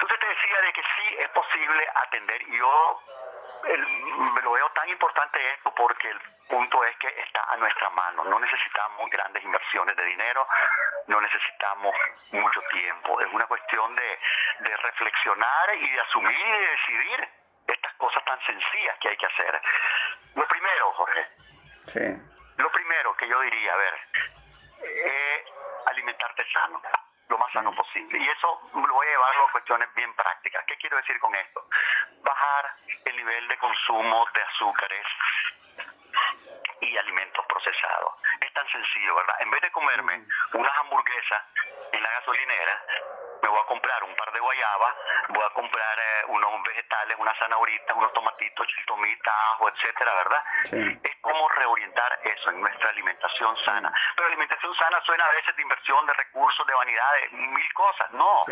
Entonces te decía de que sí es posible atender. Yo me lo veo tan importante esto porque el punto es que está a nuestra mano. No necesitamos grandes inversiones de dinero, no necesitamos mucho tiempo. Es una cuestión de, de reflexionar y de asumir y de decidir estas cosas tan sencillas que hay que hacer. Lo primero, Jorge. Lo primero que yo diría, a ver, eh, alimentarte sano más sano posible. Y eso lo voy a llevarlo a cuestiones bien prácticas. ¿Qué quiero decir con esto? Bajar el nivel de consumo de azúcares y alimentos procesados. Es tan sencillo, ¿verdad? En vez de comerme unas hamburguesas en la gasolinera, me voy a comprar un par de guayabas, voy a comprar eh, unos vegetales, unas zanahoritas, unos tomatitos, chiltomita, ajo, etcétera, ¿verdad? Es como reorientar eso en nuestra alimentación sana. Pero alimentación sana suena a veces de inversión, de de vanidades, mil cosas. No,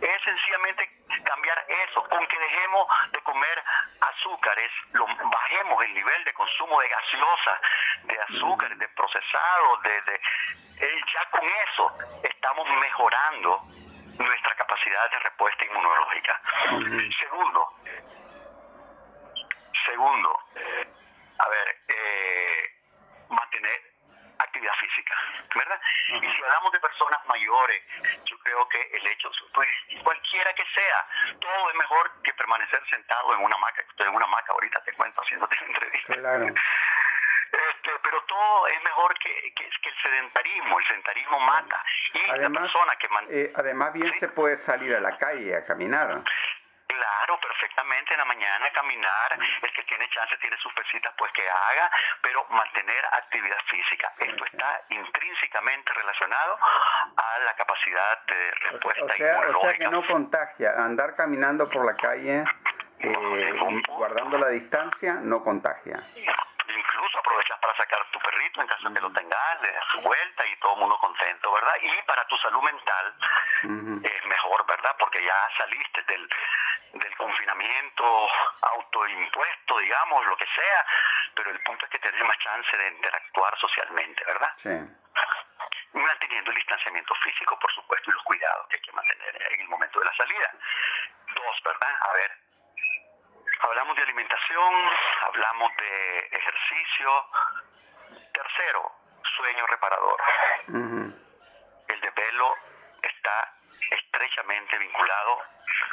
es sencillamente cambiar eso, con que dejemos de comer azúcares, lo, bajemos el nivel de consumo de gaseosa, de azúcares, de procesados, de, de eh, ya con eso estamos mejorando nuestra capacidad de respuesta inmunológica. Segundo, segundo, a ver, eh, mantener actividad física, ¿verdad? Y si hablamos de personas mayores, yo creo que el hecho, pues cualquiera que sea, todo es mejor que permanecer sentado en una hamaca. Estoy en una hamaca ahorita, te cuento, haciéndote entrevista. Claro. Este, pero todo es mejor que, que, el sedentarismo, el sedentarismo mata. Y además, la persona que eh, además bien se puede salir a la calle a caminar. Claro, perfectamente en la mañana caminar, el que tiene chance tiene sus pesitas, pues que haga, pero mantener actividad física. Esto está intrínsecamente relacionado a la capacidad de respuesta o sea, O sea que no contagia, andar caminando por la calle eh, guardando la distancia no contagia. Aprovechas para sacar tu perrito en caso de que lo tengas, le das su vuelta y todo el mundo contento, ¿verdad? Y para tu salud mental es mejor, ¿verdad? Porque ya saliste del, del confinamiento autoimpuesto, digamos, lo que sea, pero el punto es que tienes más chance de interactuar socialmente, ¿verdad? Sí. Manteniendo el distanciamiento físico, por supuesto, y los cuidados que hay que mantener en el momento de la salida. Dos, ¿verdad? A ver, Hablamos de alimentación, hablamos de ejercicio. Tercero, sueño reparador. El desvelo está estrechamente vinculado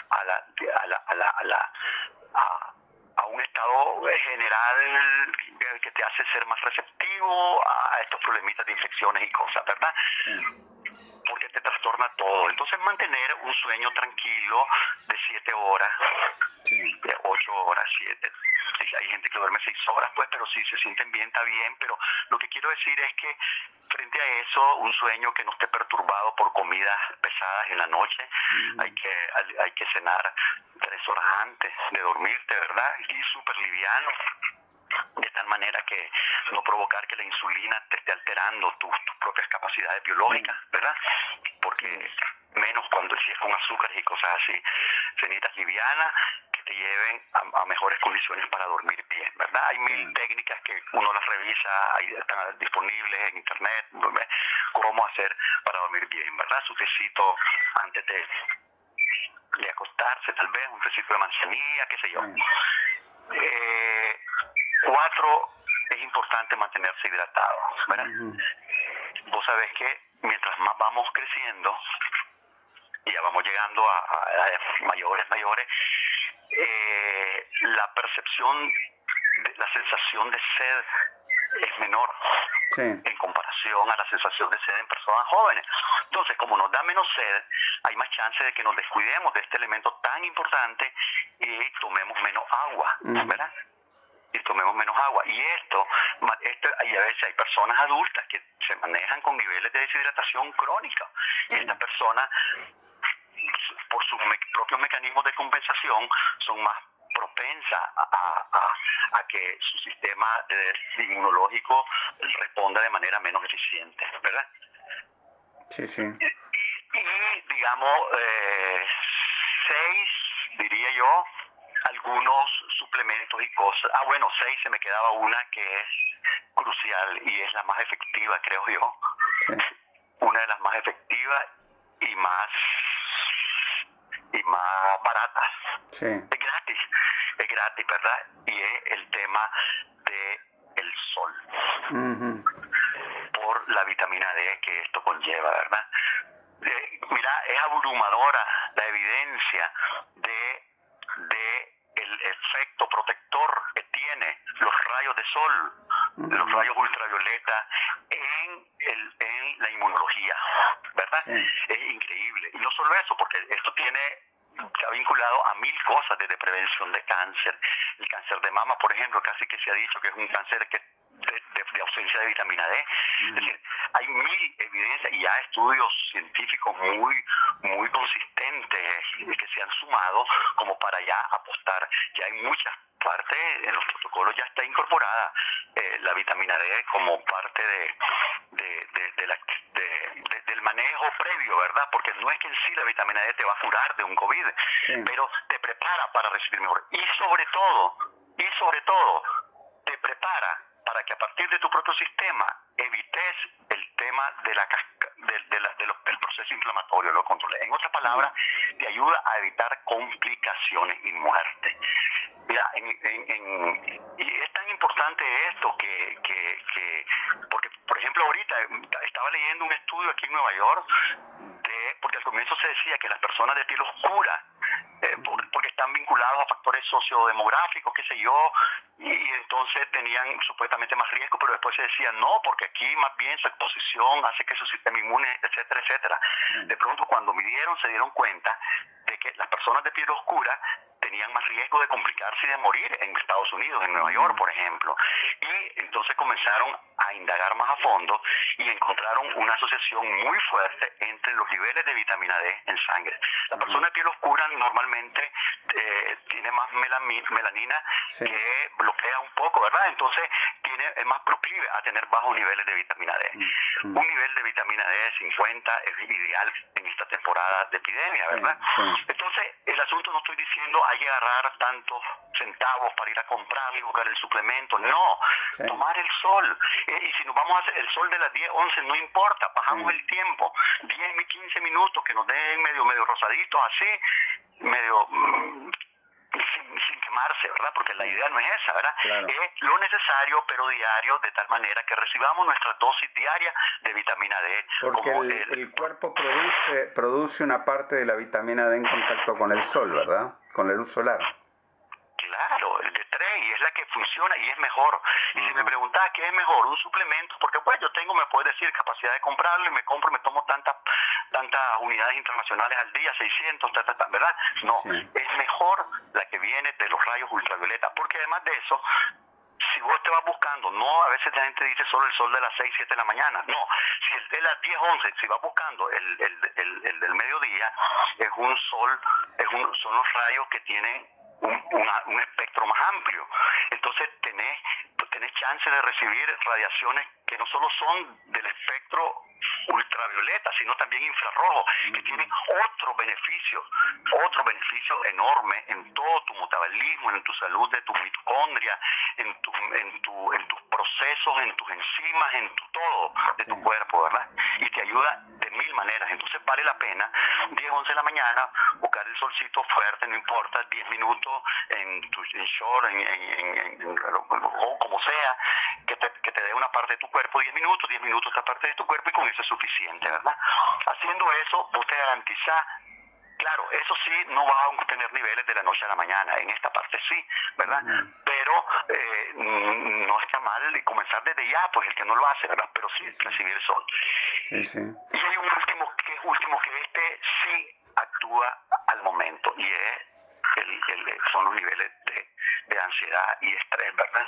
a la, a la, a la, a, la a, a, un estado general que te hace ser más receptivo a estos problemitas de infecciones y cosas, ¿verdad? Porque te trastorna todo. Entonces mantener un sueño tranquilo de siete horas, de ocho horas, siete. Hay gente que duerme seis horas, pues, pero si se sienten bien, está bien. Pero lo que quiero decir es que un sueño que no esté perturbado por comidas pesadas en la noche, hay que hay que cenar tres horas antes de dormirte, ¿verdad? Y súper liviano de tal manera que no provocar que la insulina te esté alterando tus, tus propias capacidades biológicas, ¿verdad? Porque menos cuando si es con azúcares y cosas así, cenitas livianas te lleven a, a, mejores condiciones para dormir bien, ¿verdad? Hay mil técnicas que uno las revisa, ahí están disponibles en internet, ¿verdad? cómo hacer para dormir bien, ¿verdad? Su tecito antes de, de acostarse, tal vez, un tecito de manzanilla, qué sé yo. Eh, cuatro, es importante mantenerse hidratado, ¿verdad? Vos sabés que mientras más vamos creciendo, y ya vamos llegando a, mayores, mayores, eh, la percepción, de, la sensación de sed es menor Sí. en comparación a la sensación de sed en personas jóvenes. Entonces, como nos da menos sed, hay más chance de que nos descuidemos de este elemento tan importante y tomemos menos agua. ¿verdad? Y tomemos menos agua. Y esto, esto, y a veces hay personas adultas que se manejan con niveles de deshidratación crónica. Y estas personas, por sus me- propios mecanismos de compensación, son más propensas a, a- a que su sistema de- inmunológico responda de manera menos eficiente, ¿verdad? Sí, sí. Y digamos, eh, seis, diría yo, algunos suplementos y cosas. Ah, bueno, seis, se me quedaba una que es crucial y es la más efectiva, creo yo. Sí. Una de las más efectivas y más y más baratas. Sí. Es gratis, es gratis, ¿verdad? Y es el tema de el sol por la vitamina D que esto conlleva, ¿verdad? Eh, mira, es abrumadora la evidencia de, de el efecto protector que tiene los rayos de sol, los rayos ultravioleta en, el, en la inmunología, ¿verdad? Sí. Es increíble. Y no solo eso, porque esto tiene está vinculado a mil cosas desde prevención de cáncer. El cáncer de mama, por ejemplo, casi que se ha dicho que es un cáncer que de, de- de ausencia de vitamina D. Es decir, hay mil evidencias y ya estudios científicos muy, muy consistentes que se han sumado como para ya apostar. Ya hay muchas partes, en los protocolos ya está incorporada eh, la vitamina D como parte de, de, de- de la- de- de- del manejo previo, ¿verdad? Porque no es que en sí la vitamina D te va a curar de un COVID, Sí. pero te prepara para recibir mejor. Y sobre todo, y sobre todo, te prepara para que a partir de tu propio sistema evites el tema de la de, de la- de los- del proceso inflamatorio, lo controles. En otras palabras, te ayuda a evitar complicaciones y muerte. Mira, en, en- en- y es tan importante esto que, que, que- porque por ejemplo ahorita estaba leyendo un estudio aquí en Nueva York de, porque al comienzo se decía que las personas de piel oscura eh, por- porque están vinculados a factores sociodemográficos, qué sé yo, y entonces tenían supuestamente más riesgo, pero después se decía no, porque aquí más bien su exposición hace que su sistema inmune, etcétera, etcétera. De pronto cuando midieron se dieron cuenta de que las personas de piel oscura tenían más riesgo de complicarse y de morir en Estados Unidos, en Nueva York, por ejemplo. Y entonces comenzaron a indagar más a fondo y encontraron una asociación muy fuerte entre los niveles de vitamina D en sangre. La persona de piel oscura normalmente eh, tiene más melanina Sí. que bloquea un poco, ¿verdad? Entonces tiene, es más proclive a tener bajos niveles de vitamina D. Un nivel de vitamina D de 50 es ideal en esta temporada de epidemia, ¿verdad? sí. Entonces, el asunto no estoy diciendo hay que agarrar tantos centavos para ir a comprar y buscar el suplemento. No, tomar el sol. Eh, y si nos vamos a hacer el sol de las 10, 11, no importa, bajamos Sí. el tiempo. 10, mi- 15 minutos que nos den medio, medio rosaditos, así, medio. mm, sin, sin que quemarse, ¿verdad? Porque la idea no es esa, ¿verdad? Es lo necesario, pero diario, de tal manera que recibamos nuestra dosis diaria de vitamina D. Porque el, el, cuerpo produce, produce una parte de la vitamina D en contacto con el sol, ¿verdad? Con la luz solar. Claro, de 3 y es la que funciona y es mejor. Y si me preguntas qué es mejor, un suplemento, porque pues yo tengo, me puedes decir, capacidad de comprarlo y me compro, me tomo tantas tantas unidades internacionales al día, 600, ¿verdad? No, es mejor la que viene de los rayos ultravioleta, porque además de eso, si vos te vas buscando, no a veces la gente dice solo el sol de las 6, 7 de la mañana, no, si el de las 10, 11, si vas buscando el, el, el, el del mediodía, es un sol, es un, son los rayos que tienen un, un espectro más amplio. Entonces tenés, tenés chance de recibir radiaciones que no solo son del espectro ultravioleta, sino también infrarrojo, que tiene otro beneficio, otro beneficio enorme en todo tu metabolismo, en tu salud de tu mitocondria, en, tu, en, tu, en tus procesos, en tus enzimas, en tu todo de tu cuerpo, ¿verdad? Y te ayuda de mil maneras. Entonces vale la pena, 10, 11 de la mañana, buscar el solcito fuerte, no importa, 10 minutos en, tu, en short, en, en, o como sea, que te, que te dé una parte de tu cuerpo, 10 minutos, 10 minutos esta parte de tu cuerpo y con eso es suficiente, ¿verdad? Haciendo eso, vos te garantizás Claro, eso sí, no va a obtener niveles de la noche a la mañana, en esta parte sí, ¿verdad? Pero eh, no está mal comenzar desde ya, pues el que no lo hace, ¿verdad? Pero sí recibir el sol. Y hay un último que es último, que este sí actúa al momento, y es el, el, son los niveles de, de ansiedad y estrés, ¿verdad?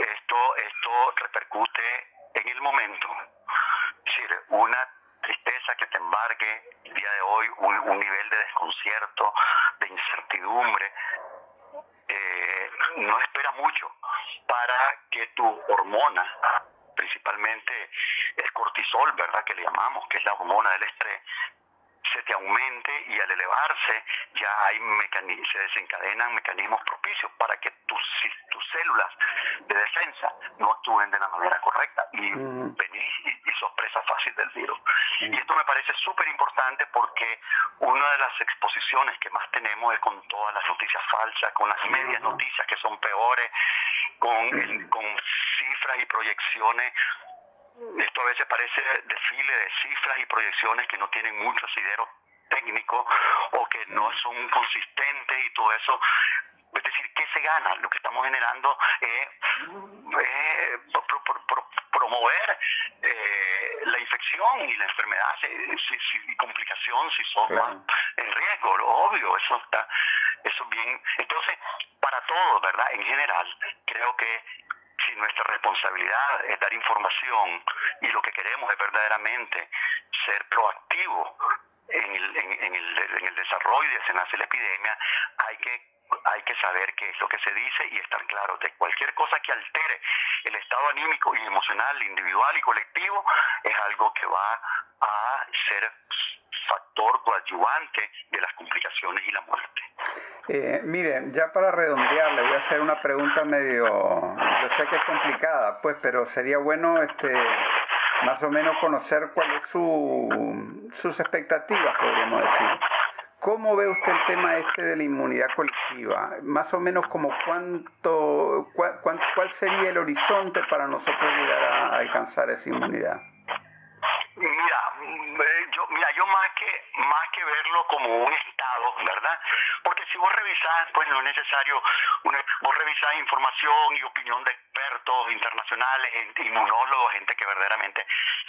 Esto, esto repercute en el momento. Es decir, una tristeza que te embargue el día de hoy, un, nivel de desconcierto, de incertidumbre, eh, no espera mucho para que tu hormona, principalmente el cortisol, ¿verdad? Que le llamamos, que es la hormona del estrés, se te aumente y al elevarse ya hay se desencadenan mecanismos propicios para que tus, tus células de defensa no actúen de la manera correcta. Y venís y, y sos presa fácil del virus. Y esto me parece súper importante porque una de las exposiciones que más tenemos es con todas las noticias falsas, con las medias noticias que son peores, con, con cifras y proyecciones. Esto a veces parece desfile de cifras y proyecciones que no tienen mucho asidero técnico o que no son consistentes y todo eso. Es decir, ¿qué se gana? Lo que estamos generando es, promover eh, la infección y la enfermedad y complicación si son en riesgo, obvio, eso está, eso bien. Entonces, para todos, ¿verdad? En general, creo que si nuestra responsabilidad es dar información y lo que queremos es verdaderamente ser proactivos en el, en, el, en el desarrollo y desenlace de la epidemia, hay que saber qué es lo que se dice y estar claro de cualquier cosa que altere el estado anímico y emocional individual y colectivo es algo que va a ser factor coadyuvante de las complicaciones y la muerte. Eh, mire, ya para redondear, le voy a hacer una pregunta medio, yo sé que es complicada, pues, pero sería bueno, este, más o menos conocer cuáles su, sus expectativas, podríamos decir. ¿Cómo ve usted el tema este de la inmunidad colectiva? Más o menos como cuánto, cuál, cuál sería el horizonte para nosotros llegar a alcanzar esa inmunidad. Mira, eh, yo, mira, yo más que más que verlo como un estado, ¿verdad? Porque si vos revisás, pues no es necesario, vos revisás información y opinión de expertos internacionales, inmunólogos, gente que verdaderamente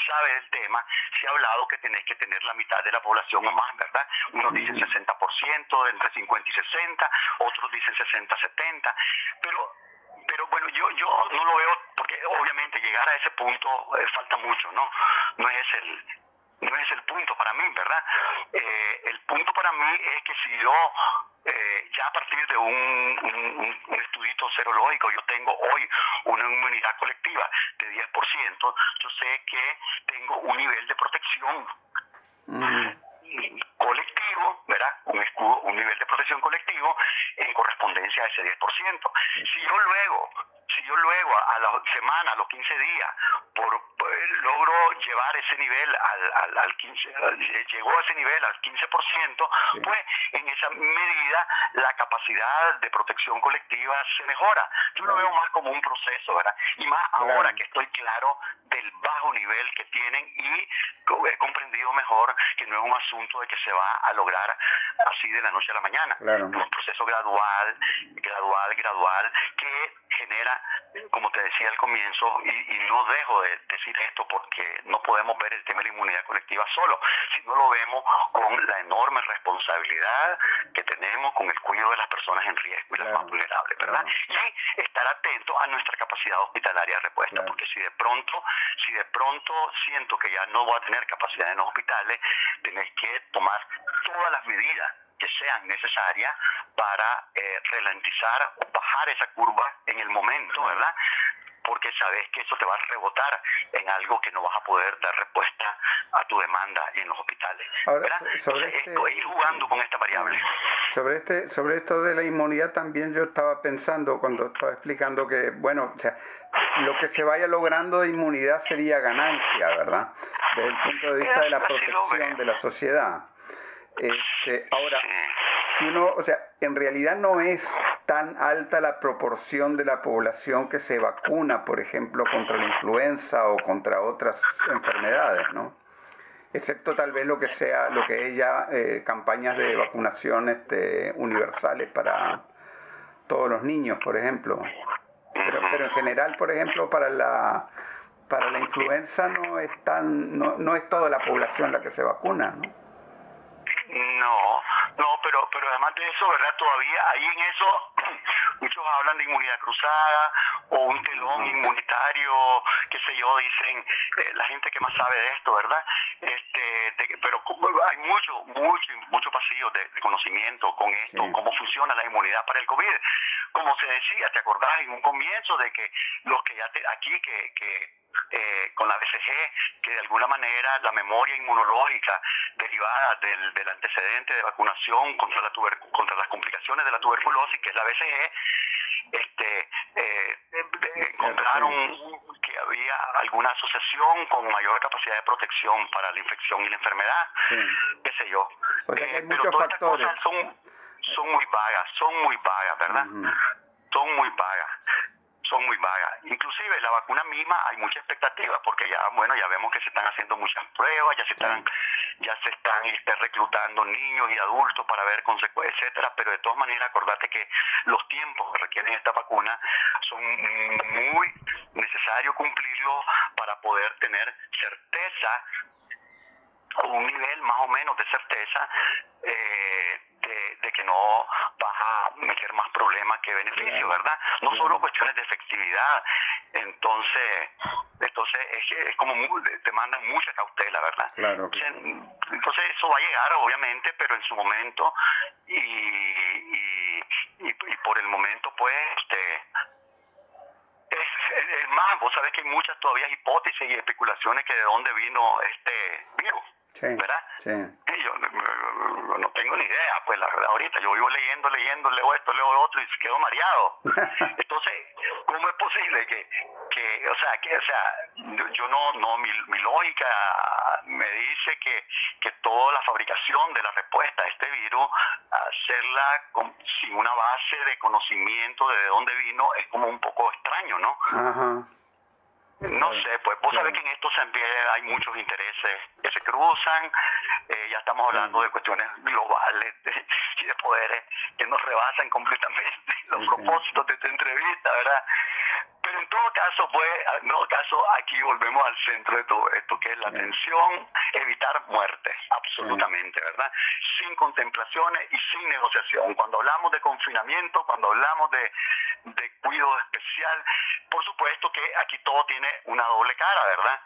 sabe del tema, se ha hablado que tenés que tener la mitad de la población o más, ¿verdad? Unos dicen 60%, entre 50 y 60, otros dicen 60, 70, pero pero bueno, yo yo no lo veo porque obviamente llegar a ese punto eh, falta mucho, ¿no? No es el no es el punto para mí, ¿verdad? Eh, el punto para mí es que si yo eh, ya a partir de un, un, un, estudito serológico, yo tengo hoy una inmunidad colectiva de 10%, yo sé que tengo un nivel de protección colectivo, ¿verdad? Un escudo, colectivo en correspondencia a ese 10%. Si yo luego, si yo luego a la semana, a los 15 días, por logró llevar ese nivel al, al, al 15, llegó a ese nivel al 15%, pues en esa medida la capacidad de protección colectiva se mejora. Yo lo veo más como un proceso, ¿verdad? Y más ahora que estoy claro del bajo nivel que tienen y he comprendido mejor que no es un asunto de que se va a lograr así de la noche a la mañana. Es un proceso gradual, gradual, gradual, que genera, como te decía al comienzo, y, no dejo de decir esto porque no podemos ver el tema de la inmunidad colectiva solo, sino lo vemos con la enorme responsabilidad que tenemos con el cuidado de las personas en riesgo y las más vulnerables, ¿verdad? Y estar atento a nuestra capacidad hospitalaria de respuesta, porque si de pronto, si de pronto siento que ya no voy a tener capacidad en los hospitales, tenés que tomar todas las medidas que sean necesarias para eh, ralentizar o bajar esa curva en el momento, ¿verdad? Porque sabes que eso te va a rebotar en algo que no vas a poder dar respuesta a tu demanda en los hospitales. Ahora, sobre este, estoy jugando con esta variable. Sobre este, sobre esto de la inmunidad también yo estaba pensando cuando estaba explicando que, bueno, o sea, lo que se vaya logrando de inmunidad sería ganancia, ¿verdad? Desde el punto de vista de la protección de la sociedad. Este, ahora, si uno, o sea, en realidad no es tan alta la proporción de la población que se vacuna, por ejemplo, contra la influenza o contra otras enfermedades, ¿no? Excepto tal vez lo que sea, lo que es ya eh, campañas de vacunación este, universales para todos los niños, por ejemplo. Pero, pero en general, por ejemplo, para la para la influenza no es tan, no, no es toda la población la que se vacuna, ¿no? No, no, pero, pero además de eso, ¿verdad? Todavía ahí en eso, muchos hablan de inmunidad cruzada o un telón inmunitario, qué sé yo, dicen eh, la gente que más sabe de esto, ¿verdad? Este, pero hay mucho, mucho, mucho pasillo de, conocimiento con esto, cómo funciona la inmunidad para el COVID. Como se decía, ¿te acordás en un comienzo de que los que ya te, aquí que, que eh, con la BCG, que de alguna manera la memoria inmunológica derivada del, del antecedente de vacunación contra, la contra las complicaciones de la tuberculosis, que es la BCG, este, eh, encontraron que había alguna asociación con mayor capacidad de protección para la infección y la enfermedad, qué sé yo. Eh, pero todas estas cosas son, son muy vagas, son muy vagas, ¿verdad? Son muy vagas son muy vagas. Inclusive la vacuna misma hay mucha expectativa porque ya bueno ya vemos que se están haciendo muchas pruebas, ya se están ya se están este, reclutando niños y adultos para ver consecuencias, etcétera, pero de todas maneras acordate que los tiempos que requieren esta vacuna son muy necesarios cumplirlos para poder tener certeza un nivel más o menos de certeza eh, de, que no vas a meter más problemas que beneficios, ¿verdad? No solo cuestiones de efectividad. Entonces, entonces es, es como demandan mucha cautela, ¿verdad? Claro, Entonces eso va a llegar, obviamente, pero en su momento y, y, y, por el momento, pues, este, es, es, más, vos sabés que hay muchas todavía hipótesis y especulaciones que de dónde vino este virus. ¿Verdad? Sí. yo no, tengo ni idea, pues la verdad ahorita yo vivo leyendo, leyendo, leo esto, leo lo otro y quedo mareado. Entonces, ¿cómo es posible que, que o sea, que, o sea, yo no, no, mi, mi lógica me dice que, que toda la fabricación de la respuesta a este virus, hacerla con, sin una base de conocimiento de dónde vino, es como un poco extraño, ¿no? Ajá. No sé, pues vos sabés que en esto hay muchos intereses que se cruzan, eh, ya estamos hablando de cuestiones globales y de poderes que nos rebasan completamente los propósitos de esta entrevista, ¿verdad? Pero en todo caso, pues, en todo caso, aquí volvemos al centro de todo esto, que es la atención, evitar muertes, absolutamente, ¿verdad? Sin contemplaciones y sin negociación. Cuando hablamos de confinamiento, cuando hablamos de, de cuidado especial, por supuesto que aquí todo tiene una doble cara, ¿verdad?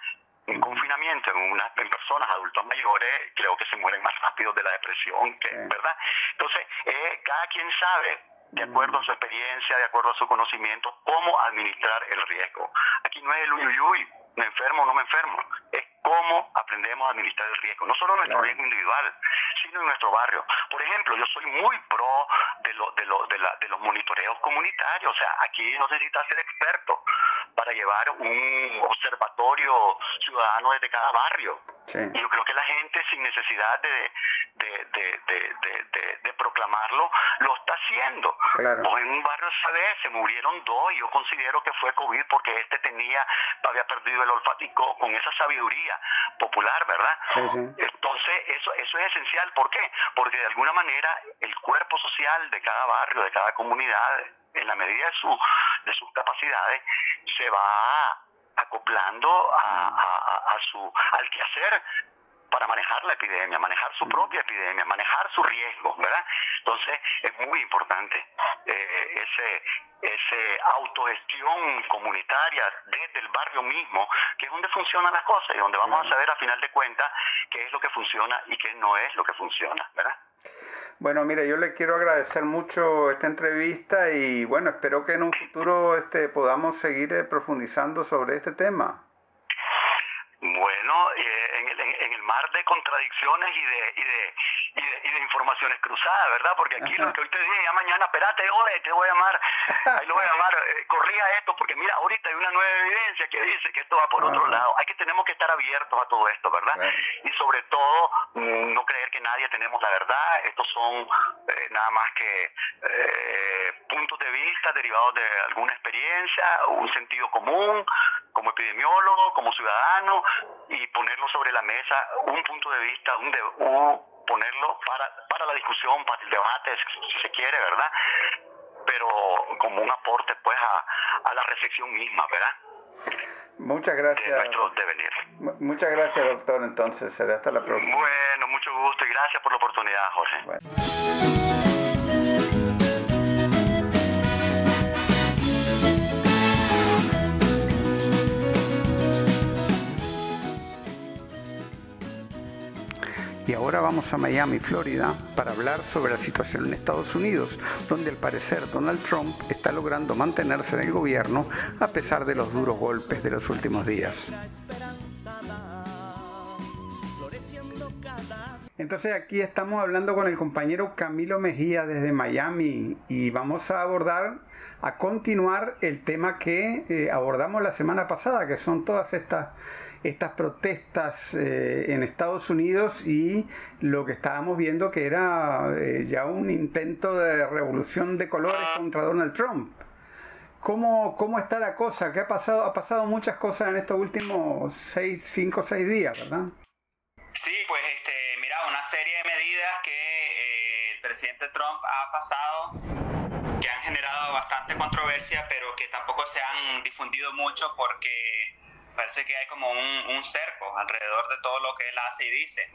En confinamiento en, una, en personas adultos mayores creo que se mueren más rápido de la depresión, que, ¿verdad? Entonces, eh, cada quien sabe de acuerdo a su experiencia, de acuerdo a su conocimiento, cómo administrar el riesgo. Aquí no es el uyuyuy, me enfermo o no me enfermo, es cómo aprendemos a administrar el riesgo, no solo nuestro riesgo individual, sino en nuestro barrio. Por ejemplo, yo soy muy pro de, lo, de, lo, de, la, de los monitoreos comunitarios, o sea, aquí no necesitas ser experto para llevar un observatorio ciudadano desde cada barrio. Y yo creo que la gente, sin necesidad de, de, proclamarlo, lo está haciendo. en un barrio ¿sabes? se murieron dos y yo considero que fue COVID porque este tenía, había perdido el olfatico con esa sabiduría popular, ¿verdad? Entonces, eso, eso es esencial. ¿Por qué? Porque de alguna manera el cuerpo social de cada barrio, de cada comunidad, en la medida de, su, de sus capacidades, se va acoplando a, a, a su, al quehacer para manejar la epidemia, manejar su propia epidemia, manejar su riesgo, ¿verdad? Entonces es muy importante eh, ese, ese autogestión comunitaria desde el barrio mismo, que es donde funcionan las cosas y donde vamos a saber a final de cuentas qué es lo que funciona y qué no es lo que funciona, ¿verdad? Bueno, mire, yo le quiero agradecer mucho esta entrevista y bueno, espero que en un futuro este, podamos seguir eh, profundizando sobre este tema. Bueno, eh, en, el, en, el, mar de contradicciones y de, y de, y de, informaciones cruzadas, ¿verdad? Porque aquí lo que hoy te dije, ya mañana, espérate, oye, te voy a llamar, ahí lo voy a llamar, eh, corría esto, porque mira, ahorita hay una nueva evidencia que dice que esto va por otro lado. Hay que, tenemos que estar abiertos a todo esto, ¿verdad? Y sobre todo, mm, no creer que nadie tenemos la verdad, estos son eh, nada más que puntos de vista derivados de alguna experiencia, un sentido común, como epidemiólogo, como ciudadano, y ponerlo sobre la mesa, un punto de vista, un, de, ponerlo para, para la discusión, para el debate, si se quiere, ¿verdad? Pero como un aporte, pues, a, a la reflexión misma, ¿verdad? Muchas gracias. Muchas gracias, doctor. Entonces, será hasta la próxima. Bueno, mucho gusto y gracias por la oportunidad, Jorge. Ahora vamos a Miami, Florida, para hablar sobre la situación en Estados Unidos, donde al parecer Donald Trump está logrando mantenerse en el gobierno a pesar de los duros golpes de los últimos días. Entonces aquí estamos hablando con el compañero Camilo Mejía desde Miami y vamos a abordar, a continuar el tema que eh, abordamos la semana pasada, que son todas estas estas protestas eh, en Estados Unidos y lo que estábamos viendo que era eh, ya un intento de revolución de colores contra Donald Trump. ¿Cómo, ¿Cómo está la cosa? ¿Qué ha pasado? Ha pasado muchas cosas en estos últimos seis, cinco o seis días, ¿verdad? Sí, pues este, mira, una serie de medidas que eh, el presidente Trump ha pasado que han generado bastante controversia, pero que tampoco se han difundido mucho porque parece que hay como un, cerco alrededor de todo lo que él hace y dice.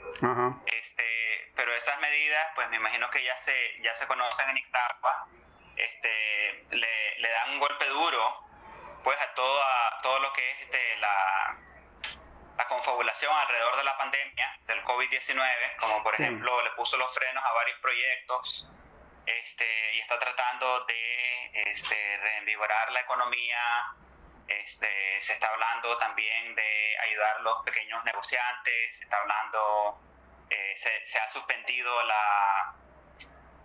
Este, pero esas medidas, pues me imagino que ya se, ya se conocen en Nicaragua, este, le, le dan un golpe duro pues a todo, a todo lo que es este, la, la confabulación alrededor de la pandemia del COVID-19, como por ejemplo le puso los frenos a varios proyectos este, y está tratando de este, reinvigorar la economía, este, se está hablando también de ayudar a los pequeños negociantes, se está hablando, eh, se, ha suspendido la,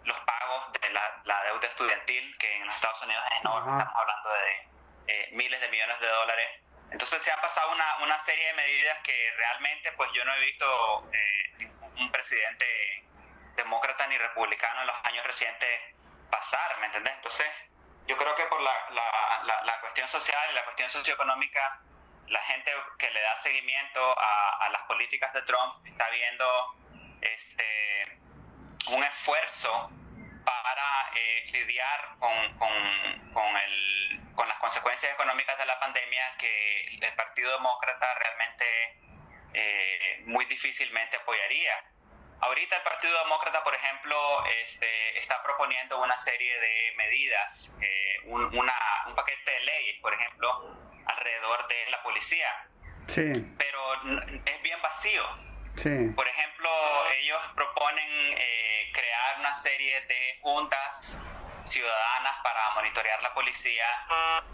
los pagos de la, deuda estudiantil, que en los Estados Unidos es enorme, estamos hablando de eh, miles de millones de dólares. Entonces se ha pasado una, una, serie de medidas que realmente pues yo no he visto eh, un presidente demócrata ni republicano en los años recientes pasar, ¿me entendés? Entonces yo creo que por la, la, cuestión social y la cuestión socioeconómica, la gente que le da seguimiento a, a las políticas de Trump está viendo este, un esfuerzo para eh, lidiar con, con, con, el, con, las consecuencias económicas de la pandemia que el Partido Demócrata realmente eh, muy difícilmente apoyaría. Ahorita el Partido Demócrata, por ejemplo, este, está proponiendo una serie de medidas, eh, un, un, paquete de leyes, por ejemplo, alrededor de la policía. Sí. Pero es bien vacío. Sí. Por ejemplo, ellos proponen eh, crear una serie de juntas ciudadanas para monitorear la policía,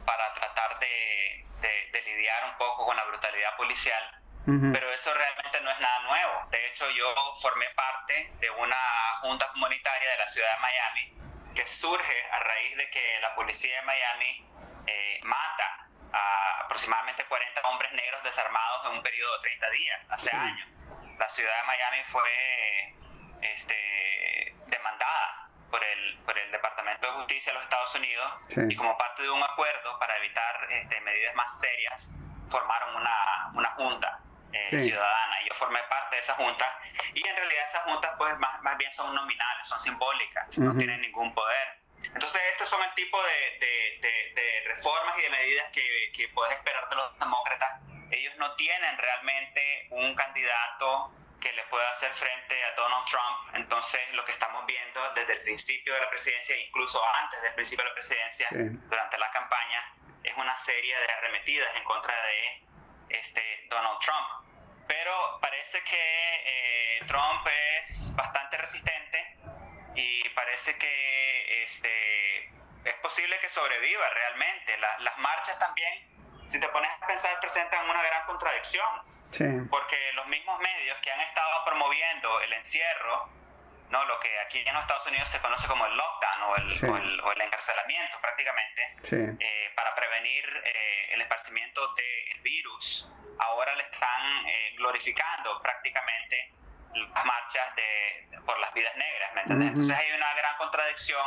para tratar de, de lidiar un poco con la brutalidad policial pero eso realmente no es nada nuevo. De hecho, yo formé parte de una junta comunitaria de la ciudad de Miami que surge a raíz de que la policía de Miami eh, mata a aproximadamente 40 hombres negros desarmados en un periodo de 30 días, hace años. La ciudad de Miami fue este, demandada por el, por el Departamento de Justicia de los Estados Unidos y como parte de un acuerdo para evitar este, medidas más serias, formaron una, una junta eh, ciudadana. Yo formé parte de esa junta y en realidad esas juntas pues más, más bien son nominales, son simbólicas, no tienen ningún poder. Entonces estos son el tipo de, de, de, reformas y de medidas que, que puedes esperar de los demócratas. Ellos no tienen realmente un candidato que le pueda hacer frente a Donald Trump. Entonces, lo que estamos viendo desde el principio de la presidencia, incluso antes del principio de la presidencia, durante la campaña, es una serie de arremetidas en contra de este, Donald Trump. Pero parece que eh, Trump es bastante resistente y parece que este, es posible que sobreviva realmente. las marchas también, si te pones a pensar, presentan una gran contradicción. Porque los mismos medios que han estado promoviendo el encierro, no lo que aquí en los Estados Unidos se conoce como el lockdown o el, o el, encarcelamiento prácticamente, eh, para prevenir eh, el esparcimiento del virus, ahora le están eh, glorificando prácticamente las marchas de, por las vidas negras, ¿me entiendes? Entonces hay una gran contradicción,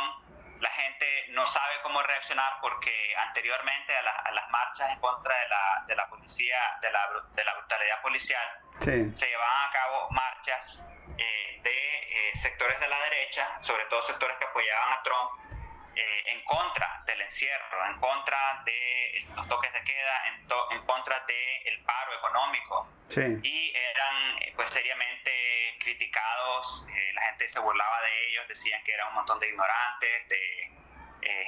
la gente no sabe cómo reaccionar porque anteriormente a, las marchas en contra de la, de la policía, de la, de la brutalidad policial, se llevaban a cabo marchas eh, de eh, sectores de la derecha, sobre todo sectores que apoyaban a Trump, eh, en contra del encierro, en contra de los toques de queda, en, en contra del paro económico. Y eran pues seriamente criticados, la gente se burlaba de ellos, decían que eran un montón de ignorantes, de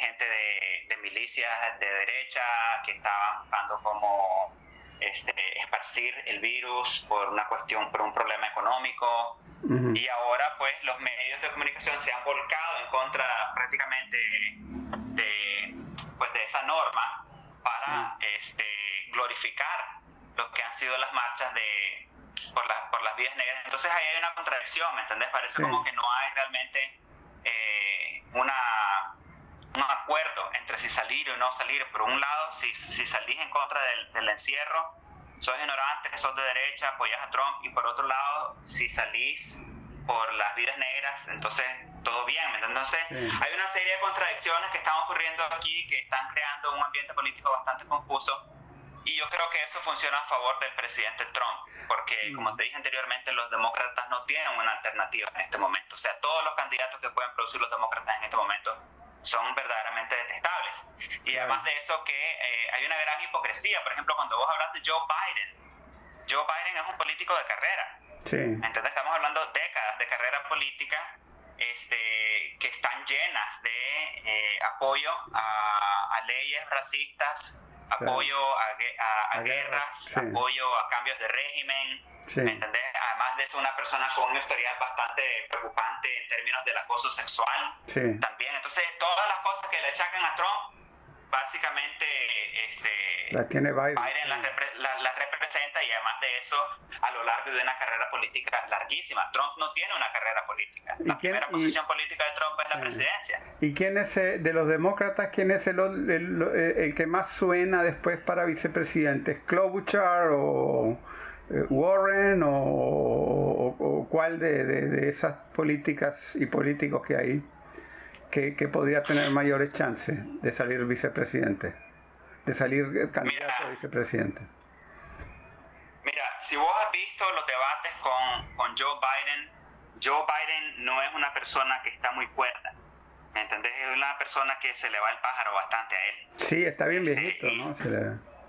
gente de, de, milicias de derecha que estaban buscando como este, esparcir el virus por una cuestión, por un problema económico. Y ahora pues los medios de comunicación se han volcado en contra prácticamente de, pues, de esa norma para este, glorificar lo que han sido las marchas de, por, por las vías negras. Entonces ahí hay una contradicción, ¿me entendés? Parece como que no hay realmente eh, una, un acuerdo entre si salir o no salir. Por un lado, si, si salís en contra del, del encierro, sos ignorante, sos de derecha, apoyas a Trump, y por otro lado, si salís por las vidas negras, entonces todo bien, Entonces, hay una serie de contradicciones que están ocurriendo aquí que están creando un ambiente político bastante confuso. Y yo creo que eso funciona a favor del presidente Trump, porque mm. como te dije anteriormente, los demócratas no tienen una alternativa en este momento. O sea, todos los candidatos que pueden producir los demócratas en este momento son verdaderamente detestables. Y además de eso que eh, hay una gran hipocresía. Por ejemplo, cuando vos hablas de Joe Biden, Joe Biden es un político de carrera. Sí. Entonces estamos hablando décadas de carrera política este, que están llenas de eh, apoyo a, leyes racistas, apoyo a, guerras, apoyo a cambios de régimen, entendés? Además de ser una persona con un historial bastante preocupante en términos del acoso sexual también. Entonces, todas las cosas que le achacan a Trump, básicamente este, la tiene Biden, las representa y además de eso, a lo largo de una carrera política larguísima. Trump no tiene una carrera política. La primera posición política de Trump es la presidencia. ¿Y quién es, eh, de los demócratas, quién es el, el, que más suena después para vicepresidente? ¿Es Klobuchar o eh, Warren o, cuál de, esas políticas y políticos que hay que, podría tener mayores chances de salir vicepresidente, de salir candidato a vicepresidente. Mira, si vos has visto los debates con, con Joe Biden, Joe Biden no es una persona que está muy cuerda. ¿Me entendés? Es una persona que se le va el pájaro bastante a él. Sí, está bien viejito, ¿no?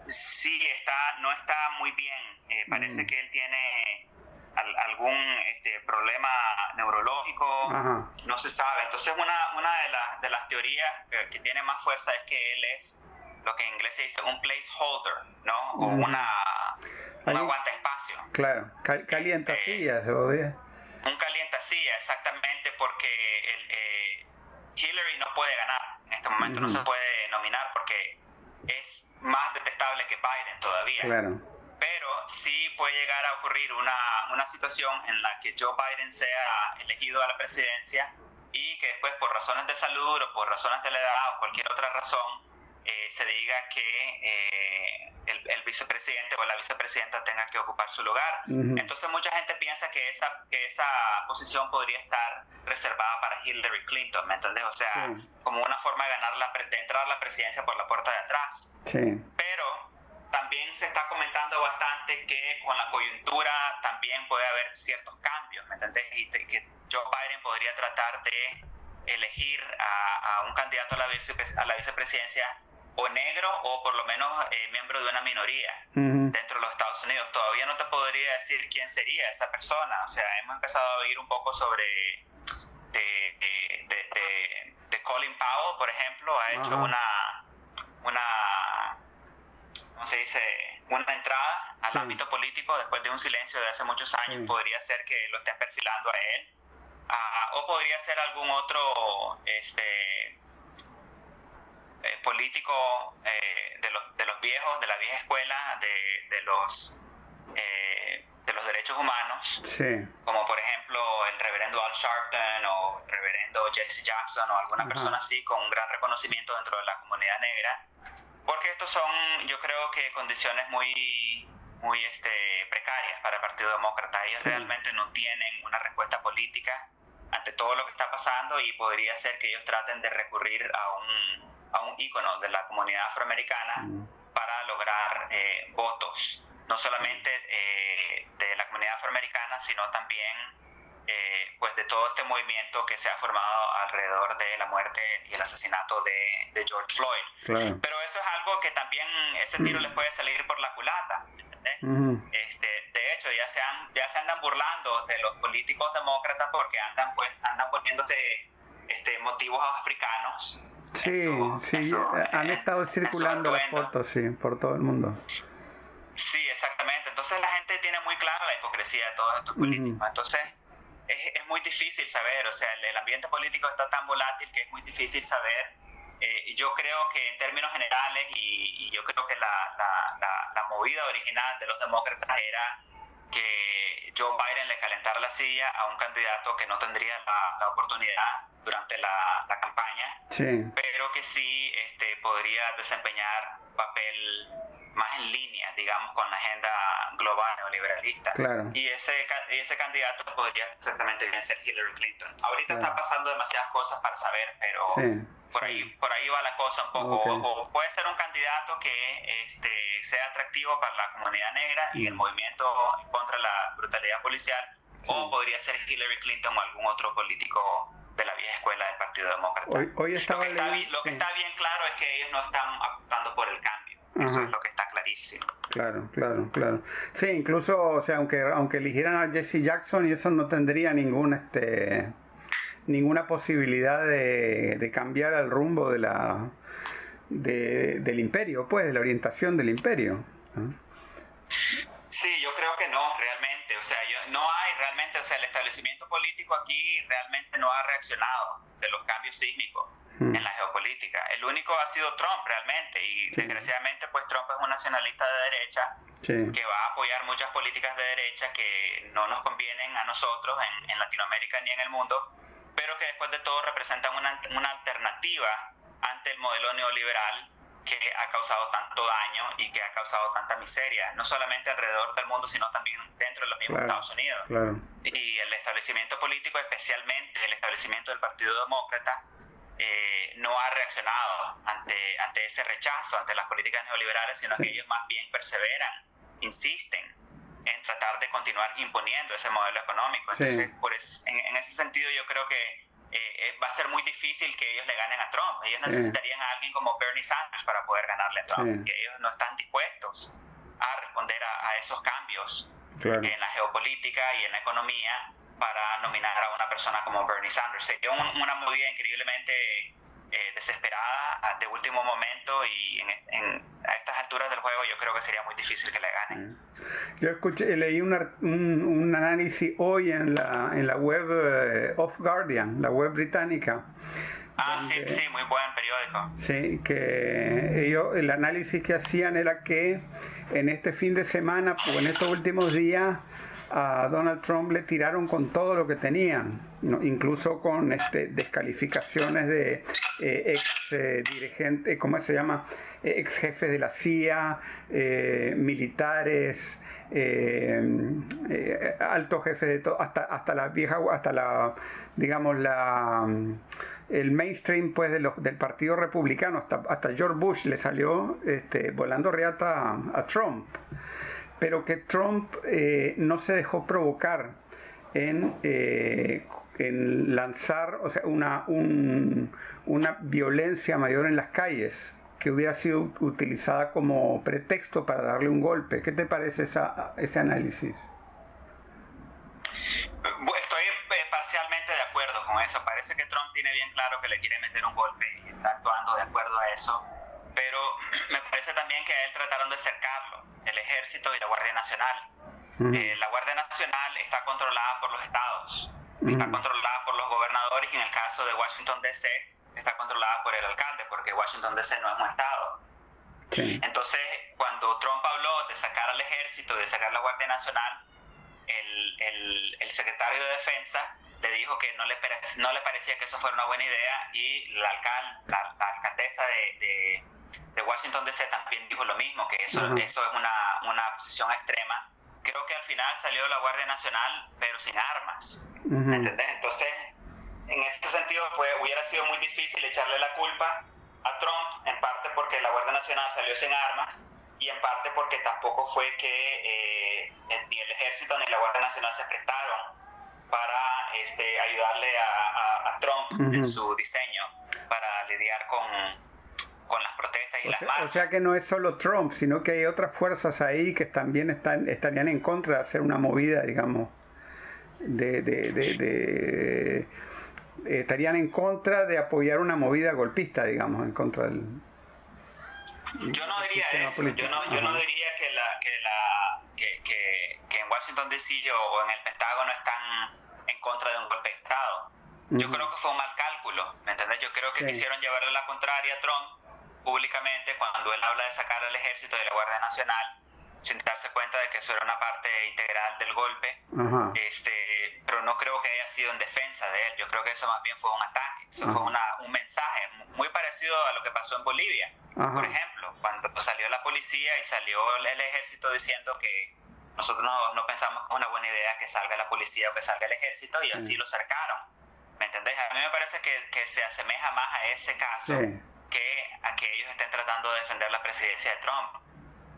Sí, está, no está muy bien. Eh, parece mm. que él tiene algún este, problema neurológico, no se sabe. Entonces una, una de, las de las teorías que, tiene más fuerza es que él es lo que en inglés se dice un placeholder, ¿no? O mm. una, un aguanta espacio. Claro, calienta este, sillas, Un calienta silla, exactamente, porque el, eh, Hillary no puede ganar en este momento, no se puede nominar porque es más detestable que Biden todavía. Pero sí puede llegar a ocurrir una, una situación en la que Joe Biden sea elegido a la presidencia y que después por razones de salud o por razones de la edad o cualquier otra razón eh, se diga que eh, el, vicepresidente o la vicepresidenta tenga que ocupar su lugar. Entonces mucha gente piensa que esa, que esa posición podría estar reservada para Hillary Clinton, ¿me entiendes? O sea, como una forma de, ganar la, de entrar a la presidencia por la puerta de atrás. Pero también se está comentando bastante que con la coyuntura también puede haber ciertos cambios, ¿me entiendes? Y que Joe Biden podría tratar de elegir a, un candidato a la, a la vicepresidencia o negro o por lo menos eh, miembro de una minoría dentro de los Estados Unidos. Todavía no te podría decir quién sería esa persona. O sea, hemos empezado a oír un poco sobre de, Colin Powell, por ejemplo, ha hecho una, una, ¿cómo se dice? Una entrada al ámbito político después de un silencio de hace muchos años. Podría ser que lo estén perfilando a él. Ah, o podría ser algún otro este, eh, político eh, de, los, de, los, viejos, de la vieja escuela, de, de los, eh, de los derechos humanos, como por ejemplo el reverendo Al Sharpton o el reverendo Jesse Jackson o alguna persona así con un gran reconocimiento dentro de la comunidad negra, porque estos son, yo creo que condiciones muy muy este, precarias para el Partido Demócrata. Ellos realmente no tienen una respuesta política ante todo lo que está pasando y podría ser que ellos traten de recurrir a un a un ícono de la comunidad afroamericana para lograr eh, votos, no solamente eh, de la comunidad afroamericana, sino también eh, pues de todo este movimiento que se ha formado alrededor de la muerte y el asesinato de, George Floyd. Pero eso es algo que también ese tiro les puede salir por la culata. este, de hecho, ya se, ya se andan burlando de los políticos demócratas porque andan, pues, andan poniéndose este, motivos africanos Sí, sí, han estado circulando las fotos, sí, por todo el mundo. Sí, exactamente. Entonces la gente tiene muy clara la hipocresía de todos estos políticos. Entonces es, es, muy difícil saber, o sea, el, ambiente político está tan volátil que es muy difícil saber. Eh, yo creo que en términos generales, y, yo creo que la, la, la, movida original de los demócratas era que Joe Biden le calentara la silla a un candidato que no tendría la, oportunidad durante la, campaña, pero que sí este, podría desempeñar papel más en línea, digamos, con la agenda global neoliberalista. Y ese, ese candidato podría exactamente bien ser Hillary Clinton. Ahorita está pasando demasiadas cosas para saber, pero por, ahí, por ahí va la cosa un poco. O, puede ser un candidato que este, sea atractivo para la comunidad negra y el mm. movimiento contra la brutalidad policial, o podría ser Hillary Clinton o algún otro político de la vieja escuela del Partido Demócrata. Hoy, hoy lo, que está, lo que está bien claro es que ellos no están optando por el cambio. Eso es lo que está clarísimo. Claro, claro, claro. Sí, incluso, o sea, aunque, aunque eligieran a Jesse Jackson y eso no tendría ningún, este, ninguna posibilidad de, de cambiar el rumbo de la, de, del imperio, pues, de la orientación del imperio. Sí, yo creo que no, realmente. O sea, yo, no hay realmente, o sea, el establecimiento político aquí realmente no ha reaccionado de los cambios sísmicos mm. en la geopolítica. El único ha sido Trump realmente y desgraciadamente pues Trump es un nacionalista de derecha que va a apoyar muchas políticas de derecha que no nos convienen a nosotros en, en Latinoamérica ni en el mundo, pero que después de todo representan una, una alternativa ante el modelo neoliberal que ha causado tanto daño y que ha causado tanta miseria, no solamente alrededor del mundo, sino también dentro de los mismos Estados Unidos. Y el establecimiento político, especialmente el establecimiento del Partido Demócrata, eh, no ha reaccionado ante, ante ese rechazo, ante las políticas neoliberales, sino que ellos más bien perseveran, insisten en tratar de continuar imponiendo ese modelo económico. Entonces, por en ese sentido yo creo que eh, va a ser muy difícil que ellos le ganen a Trump. Ellos necesitarían a alguien como Bernie Sanders para poder ganarle a Trump. Ellos no están dispuestos a responder a, esos cambios en la geopolítica y en la economía para nominar a una persona como Bernie Sanders. Sería una movida increíblemente eh, desesperada de último momento y en, a estas alturas del juego yo creo que sería muy difícil que le ganen. Yo escuché, leí un, un, análisis hoy en la, en la web eh, of Guardian, la web británica. Ah, sí, sí, muy buen periódico. Sí, que ellos, el análisis que hacían era que en este fin de semana o en estos últimos días a Donald Trump le tiraron con todo lo que tenían, incluso con este, descalificaciones de eh, ex eh, dirigentes, ¿cómo se llama? Eh, ex jefes de la CIA, militares, altos jefes de todo, hasta, hasta la vieja, hasta la, digamos, la el mainstream pues de los, del Partido Republicano, hasta, hasta George Bush le salió este, volando reata a Trump pero que Trump eh, no se dejó provocar en, eh, en lanzar o sea, una, una violencia mayor en las calles que hubiera sido utilizada como pretexto para darle un golpe. ¿Qué te parece esa, ese análisis? Estoy eh, parcialmente de acuerdo con eso. Parece que Trump tiene bien claro que le quiere meter un golpe y está actuando de acuerdo a eso. Pero me parece también que a él trataron de cercarlo el ejército y la Guardia Nacional. Eh, la Guardia Nacional está controlada por los estados, está controlada por los gobernadores y en el caso de Washington DC está controlada por el alcalde, porque Washington DC no es un estado. Entonces, cuando Trump habló de sacar al ejército, de sacar la Guardia Nacional, el, el, el secretario de Defensa le dijo que no le, no le parecía que eso fuera una buena idea y la, alcal, la, alcaldesa de de Washington DC también dijo lo mismo, que eso, eso es una, una, posición extrema. Creo que al final salió la Guardia Nacional, pero sin armas. ¿Me entendés? Entonces, en este sentido, pues hubiera sido muy difícil echarle la culpa a Trump, en parte porque la Guardia Nacional salió sin armas y en parte porque tampoco fue que eh, ni el ejército ni la Guardia Nacional se prestaron para este, ayudarle a, a, Trump en su diseño para lidiar con, con las protestas y o las sea, marchas. O sea que no es solo Trump, sino que hay otras fuerzas ahí que también están, estarían en contra de hacer una movida, digamos, de, de, de, estarían en contra de apoyar una movida golpista, digamos, en contra del... Yo no diría eso, yo no, yo no diría que, la, que, la, que, que, que en Washington DC o en el Pentágono están en contra de un golpe de Estado. Yo creo que fue un mal cálculo, ¿me entiendes? Yo creo que quisieron llevarle la contraria a Trump públicamente cuando él habla de sacar al ejército de la Guardia Nacional sin darse cuenta de que eso era una parte integral del golpe, este, pero no creo que haya sido en defensa de él, yo creo que eso más bien fue un ataque, eso fue una, un mensaje muy parecido a lo que pasó en Bolivia, por ejemplo, cuando salió la policía y salió el ejército diciendo que nosotros no, no pensamos que es una buena idea que salga la policía o que salga el ejército y así lo cercaron, ¿me entendés? A mí me parece que, que se asemeja más a ese caso que a que ellos estén tratando de defender la presidencia de Trump.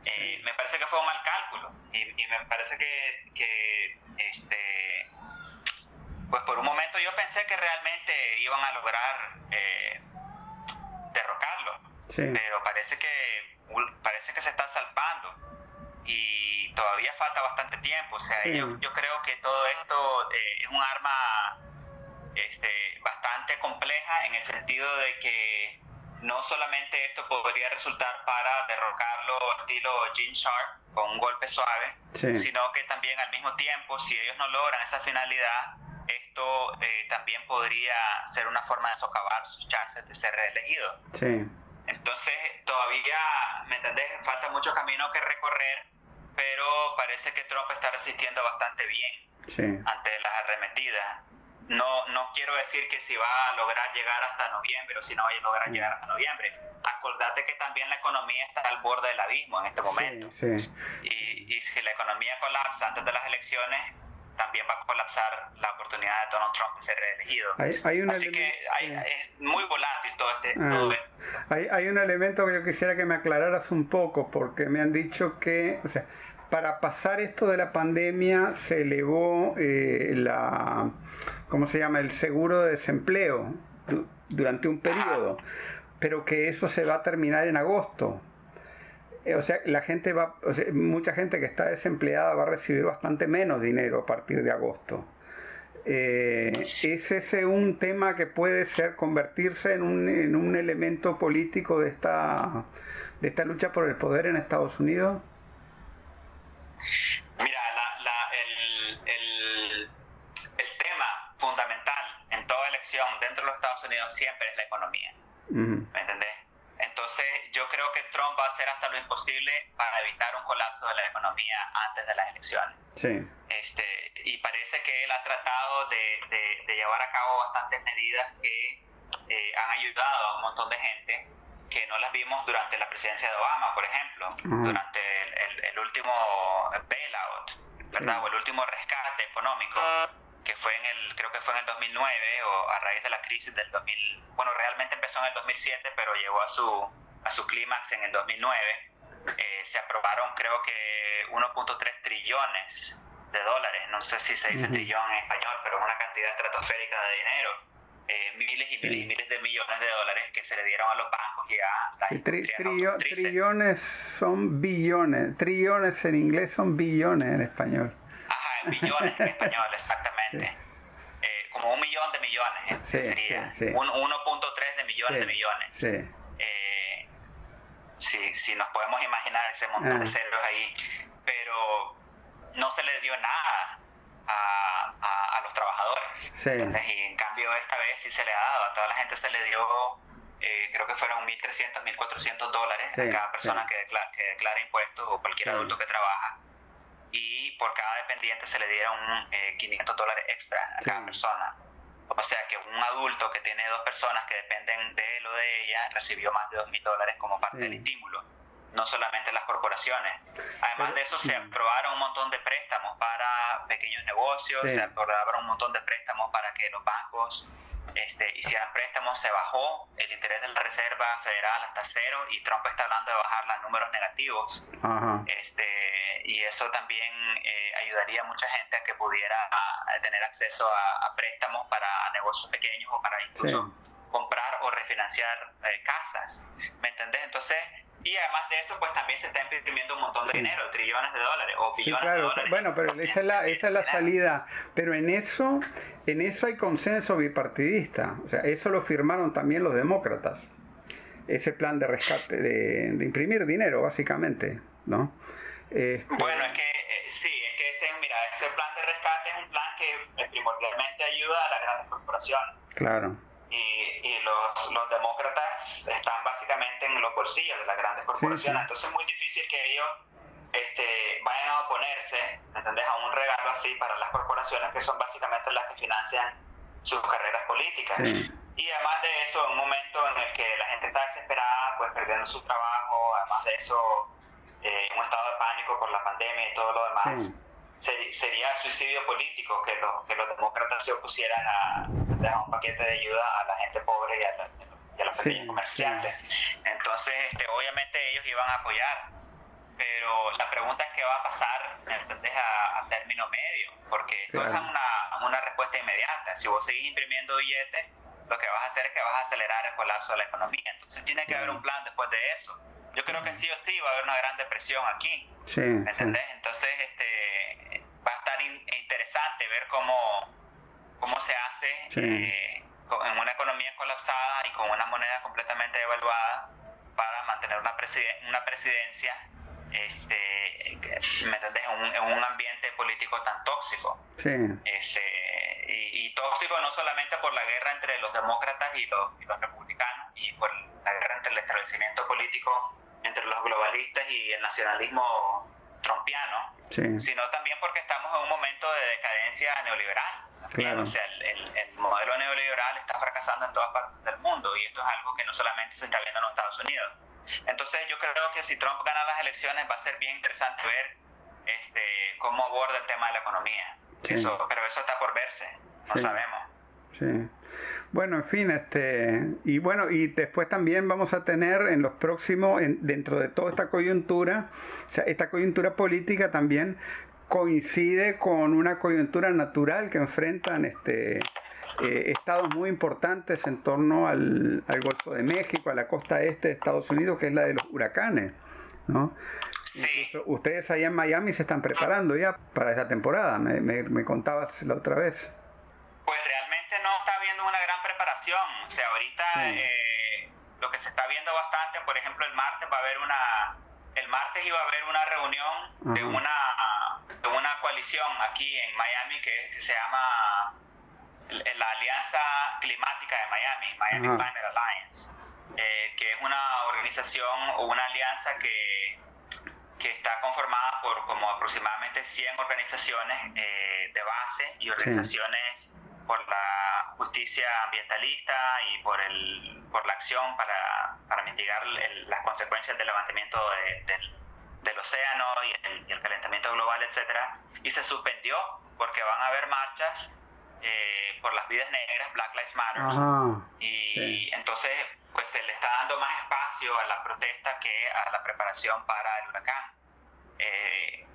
Eh, me parece que fue un mal cálculo y, me parece que, que, este, pues por un momento yo pensé que realmente iban a lograr eh, derrocarlo, pero parece que parece que se está salvando y todavía falta bastante tiempo. O sea, yo, yo, creo que todo esto eh, es un arma este, bastante compleja en el sentido de que no solamente esto podría resultar para derrocarlo estilo Gene Sharp con un golpe suave, sino que también al mismo tiempo, si ellos no logran esa finalidad, esto eh, también podría ser una forma de socavar sus chances de ser reelegido. Entonces, todavía, ¿me entendés? Falta mucho camino que recorrer, pero parece que Trump está resistiendo bastante bien ante las arremetidas no, no quiero decir que si va a lograr llegar hasta noviembre o si no va a lograr llegar hasta noviembre. Acordate que también la economía está al borde del abismo en este momento. Y, y, si la economía colapsa antes de las elecciones, también va a colapsar la oportunidad de Donald Trump de ser reelegido. Así que es muy volátil todo este... Ah. hay, hay un elemento que yo quisiera que me aclararas un poco, porque me han dicho que... O sea, para pasar esto de la pandemia se elevó eh, la, ¿cómo se llama? El seguro de desempleo durante un periodo, pero que eso se va a terminar en agosto. Eh, o sea, la gente va, mucha gente que está desempleada va a recibir bastante menos dinero a partir de agosto. Eh, ¿Es ese un tema que puede ser convertirse en un, en un elemento político de esta, de esta lucha por el poder en Estados Unidos? Mira, el, el, el, tema fundamental en toda elección dentro de los Estados Unidos siempre es la economía. ¿Me entendés? Entonces, yo creo que Trump va a hacer hasta lo imposible para evitar un colapso de la economía antes de las elecciones. Sí. Este, y parece que él ha tratado de, de, llevar a cabo bastantes medidas que eh, han ayudado a un montón de gente que no las vimos durante la presidencia de Obama, por ejemplo, durante el, el, último bailout, ¿verdad? O el último rescate económico que fue en el, creo que fue en el 2009 o a raíz de la crisis del 2000, bueno, realmente empezó en el 2007, pero llegó a su, a su clímax en el 2009. Eh, se aprobaron creo que 1.3 trillones de dólares, no sé si se dice trillón en español, pero una cantidad estratosférica de dinero. Eh, miles y miles y miles de millones de dólares que se le dieron a los bancos y a la Trillones son billones, trillones en inglés son billones en español. Ajá, en español, exactamente. Eh, como un millón de millones, sería. un 1.3 de millones de millones. Eh, si, si nos podemos imaginar ese montón de ah. ceros ahí. Pero no se le dio nada a, a, los trabajadores. Y en cambio esta vez sí se le ha dado. A toda la gente se le dio, eh, creo que fueron 1.300, 1.400 dólares a cada persona que, declara, que declara impuestos o cualquier adulto que trabaja y por cada dependiente se le dieron 500 eh, dólares extra a cada persona. O sea que un adulto que tiene dos personas que dependen de él o de ella recibió más de 2.000 dólares como parte del estímulo, no solamente las corporaciones. Además de eso se aprobaron un montón de préstamos para pequeños negocios, se aprobaron un montón de préstamos para que los bancos este, hicieran préstamos, se bajó el interés de la Reserva Federal hasta cero y Trump está hablando de bajar los números negativos. Este, y eso también eh, ayudaría a mucha gente a que pudiera tener acceso a, préstamos para negocios pequeños o para incluso comprar o refinanciar eh, casas. ¿Me entendés? Entonces, y además de eso, pues también se está imprimiendo un montón de dinero, trillones de dólares o billones de dólares. bueno, pero esa es la, esa es la salida. Pero en eso, en eso hay consenso bipartidista. O sea, eso lo firmaron también los demócratas. Ese plan de rescate, de, imprimir dinero, básicamente, ¿no? Este, bueno, es que eh, sí, es que ese, mira, ese plan de rescate es un plan que primordialmente ayuda a las grandes corporaciones. Claro y, los, los, demócratas están básicamente en los bolsillos de las grandes corporaciones, entonces es muy difícil que ellos este, vayan a oponerse, ¿entendés? A un regalo así para las corporaciones que son básicamente las que financian sus carreras políticas. Y además de eso, en un momento en el que la gente está desesperada, pues perdiendo su trabajo, además de eso, eh, un estado de pánico por la pandemia y todo lo demás sería suicidio político que, que los demócratas se opusieran a, un paquete de ayuda a la gente pobre y a, los pequeños comerciantes. Entonces, este, obviamente ellos iban a apoyar, pero la pregunta es qué va a pasar, ¿entendés? A, término medio, porque esto es una, una respuesta inmediata. Si vos seguís imprimiendo billetes, lo que vas a hacer es que vas a acelerar el colapso de la economía. Entonces tiene que haber un plan después de eso. Yo creo que sí o sí va a haber una gran depresión aquí. Sí, ¿Me entendés? Entonces, este, va a estar interesante ver cómo, cómo se hace eh, en una economía colapsada y con una moneda completamente devaluada para mantener una, una presidencia este, ¿me entendés? En un, ambiente político tan tóxico. Sí. Este, y, tóxico no solamente por la guerra entre los demócratas y los, y los republicanos y por la guerra entre el establecimiento político entre los globalistas y el nacionalismo trompiano, sino también porque estamos en un momento de decadencia neoliberal. O sea, el, el, modelo neoliberal está fracasando en todas partes del mundo y esto es algo que no solamente se está viendo en los Estados Unidos. Entonces yo creo que si Trump gana las elecciones va a ser bien interesante ver este, cómo aborda el tema de la economía. Eso, pero eso está por verse, no sabemos. Sí. Bueno, en fin, este y bueno, y después también vamos a tener en los próximos, dentro de toda esta coyuntura, o sea, esta coyuntura política también coincide con una coyuntura natural que enfrentan este eh, estados muy importantes en torno al, Golfo de México, a la costa este de Estados Unidos, que es la de los huracanes, ¿no? Sí. ustedes allá en Miami se están preparando ya para esta temporada, me, me, me contabas la otra vez. Pues realmente no está habiendo una gran preparación. O sea, ahorita eh, lo que se está viendo bastante, por ejemplo, el martes va a haber una, el martes iba a haber una reunión de una, de una coalición aquí en Miami que, se llama la Alianza Climática de Miami, Miami Climate Alliance. eh, que es una organización o una alianza que, que está conformada por como aproximadamente 100 organizaciones eh, de base y organizaciones por la justicia ambientalista y por, el, por la acción para, para mitigar las consecuencias del levantamiento del, del, océano y el, y el, calentamiento global, etcétera, y se suspendió porque van a haber marchas eh, por las vidas negras, Black Lives Matter, y entonces pues se le está dando más espacio a la protesta que a la preparación para el huracán. Eh,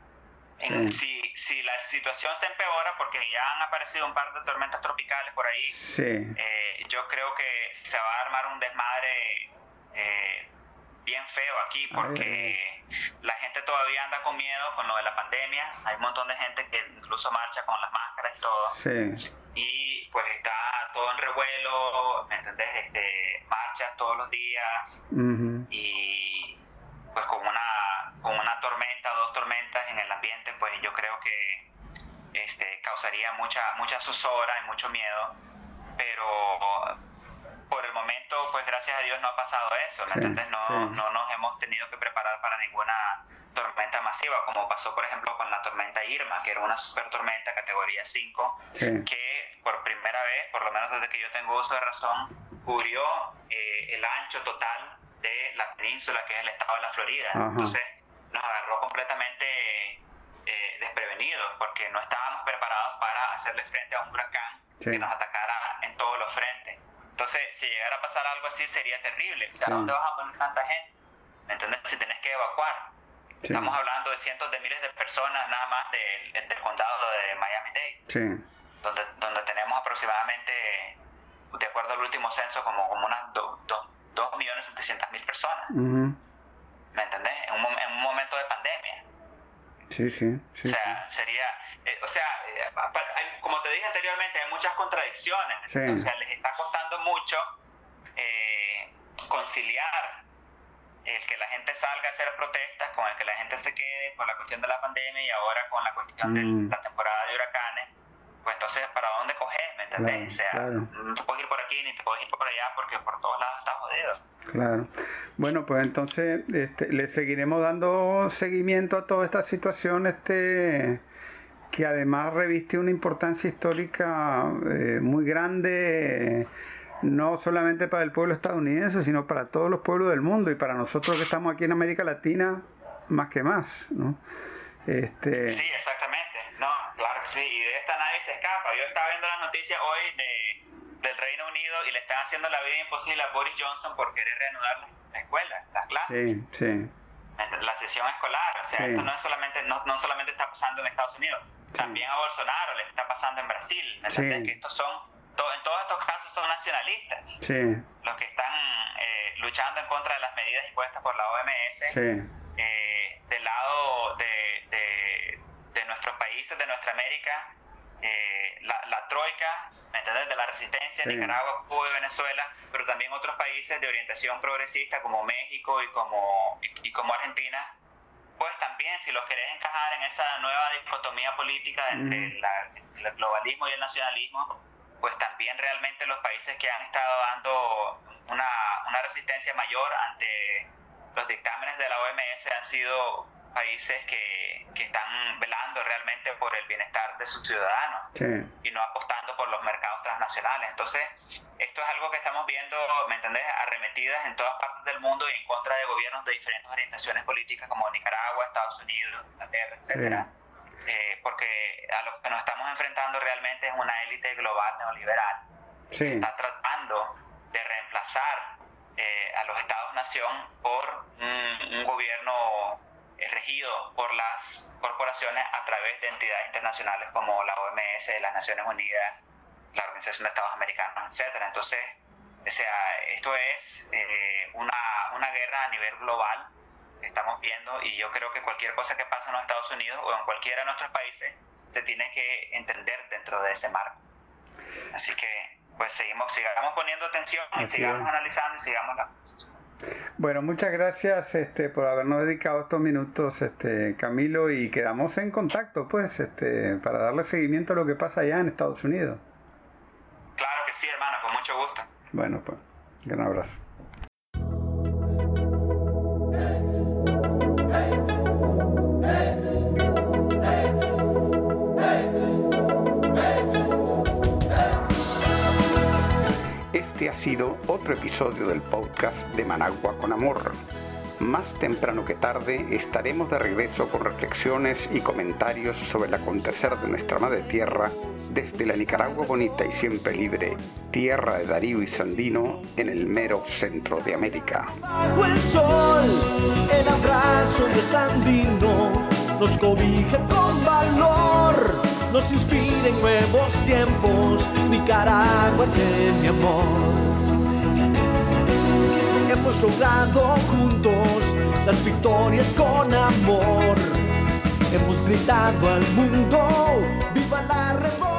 si, si, la situación se empeora, porque ya han aparecido un par de tormentas tropicales por ahí, eh, yo creo que se va a armar un desmadre eh, bien feo aquí, porque la gente todavía anda con miedo con lo de la pandemia. Hay un montón de gente que incluso marcha con las máscaras y todo. Y pues está todo en revuelo, ¿me entendés? Este, marchas todos los días. Y pues con una, con una tormenta, dos tormentas en el ambiente, pues yo creo que este, causaría mucha, mucha zozobra y mucho miedo, pero momento, pues gracias a Dios no ha pasado eso, ¿me entiendes? No, no nos hemos tenido que preparar para ninguna tormenta masiva, como pasó por ejemplo con la tormenta Irma, que era una super tormenta categoría 5, que por primera vez, por lo menos desde que yo tengo uso de razón, cubrió eh, el ancho total de la península, que es el estado de la Florida. Entonces nos agarró completamente eh, desprevenidos, porque no estábamos preparados para hacerle frente a un huracán que nos atacara en todos los frentes. Entonces, si llegara a pasar algo así, sería terrible. O sea, ¿dónde vas a poner tanta gente? ¿Me entiendes? Si tenés que evacuar. Estamos hablando de cientos de miles de personas nada más del, del condado de Miami-Dade. Donde, donde tenemos aproximadamente, de acuerdo al último censo, como, como unas 2.700.000 personas. ¿Me entendés? En un, en un, momento de pandemia. Sí, sí, sí. O sea, sería, eh, o sea, eh, como te dije anteriormente, hay muchas contradicciones. O sea, les está costando mucho eh, conciliar el que la gente salga a hacer protestas, con el que la gente se quede por la cuestión de la pandemia y ahora con la cuestión de mm. la temporada de huracanes, pues entonces, ¿para dónde coger? ¿Me entendés? o sea, no te puedes ir por aquí ni te puedes ir por allá porque por todos lados estás jodido. Claro. Bueno, pues entonces este, le seguiremos dando seguimiento a toda esta situación este, que además reviste una importancia histórica eh, muy grande no solamente para el pueblo estadounidense, sino para todos los pueblos del mundo y para nosotros que estamos aquí en América Latina, más que más, ¿no? Este... Sí, exactamente, no, claro que sí, y de esta nadie se escapa. Yo estaba viendo las noticias hoy de, del Reino Unido y le están haciendo la vida imposible a Boris Johnson por querer reanudar la escuela, las clases. Sí, sí. La sesión escolar, o sea, esto no, es solamente, no, no, solamente está pasando en Estados Unidos, también a Bolsonaro le está pasando en Brasil, ¿me entiendes? Que estos son en todos estos casos son nacionalistas. Los que están eh, luchando en contra de las medidas impuestas por la OMS. Eh, del lado de, de, nuestros países, de nuestra América, eh, la, la, troika, ¿me entiendes? De la resistencia, Nicaragua, Cuba y Venezuela, pero también otros países de orientación progresista como México y como, y, como Argentina, pues también si los querés encajar en esa nueva dicotomía política entre el globalismo y el nacionalismo, pues también realmente los países que han estado dando una, una resistencia mayor ante los dictámenes de la OMS han sido países que, que, están velando realmente por el bienestar de sus ciudadanos y no apostando por los mercados transnacionales. Entonces, esto es algo que estamos viendo, ¿me entendés?, arremetidas en todas partes del mundo y en contra de gobiernos de diferentes orientaciones políticas como Nicaragua, Estados Unidos, Inglaterra, etcétera. Eh, porque a lo que nos estamos enfrentando realmente es una élite global neoliberal que está tratando de reemplazar eh, a los estados-nación por un, gobierno eh, regido por las corporaciones a través de entidades internacionales como la OMS, las Naciones Unidas, la Organización de Estados Americanos, etcétera. Entonces, o sea, esto es una, una guerra a nivel global estamos viendo y yo creo que cualquier cosa que pasa en los Estados Unidos o en cualquiera de nuestros países se tiene que entender dentro de ese marco. Así que pues seguimos, sigamos poniendo atención y sigamos analizando y sigamos la bueno, muchas gracias este, por habernos dedicado estos minutos, este, Camilo, y quedamos en contacto, pues, este, para darle seguimiento a lo que pasa allá en Estados Unidos. Claro que sí, hermano, con mucho gusto. Bueno, pues, gran abrazo. Ha sido otro episodio del podcast de Managua con Amor. Más temprano que tarde estaremos de regreso con reflexiones y comentarios sobre el acontecer de nuestra madre tierra desde la Nicaragua bonita y siempre libre, tierra de Darío y Sandino en el mero centro de América. Nos inspira en nuevos tiempos, Nicaragua de mi amor. Hemos logrado juntos las victorias con amor. Hemos gritado al mundo, viva la revolución.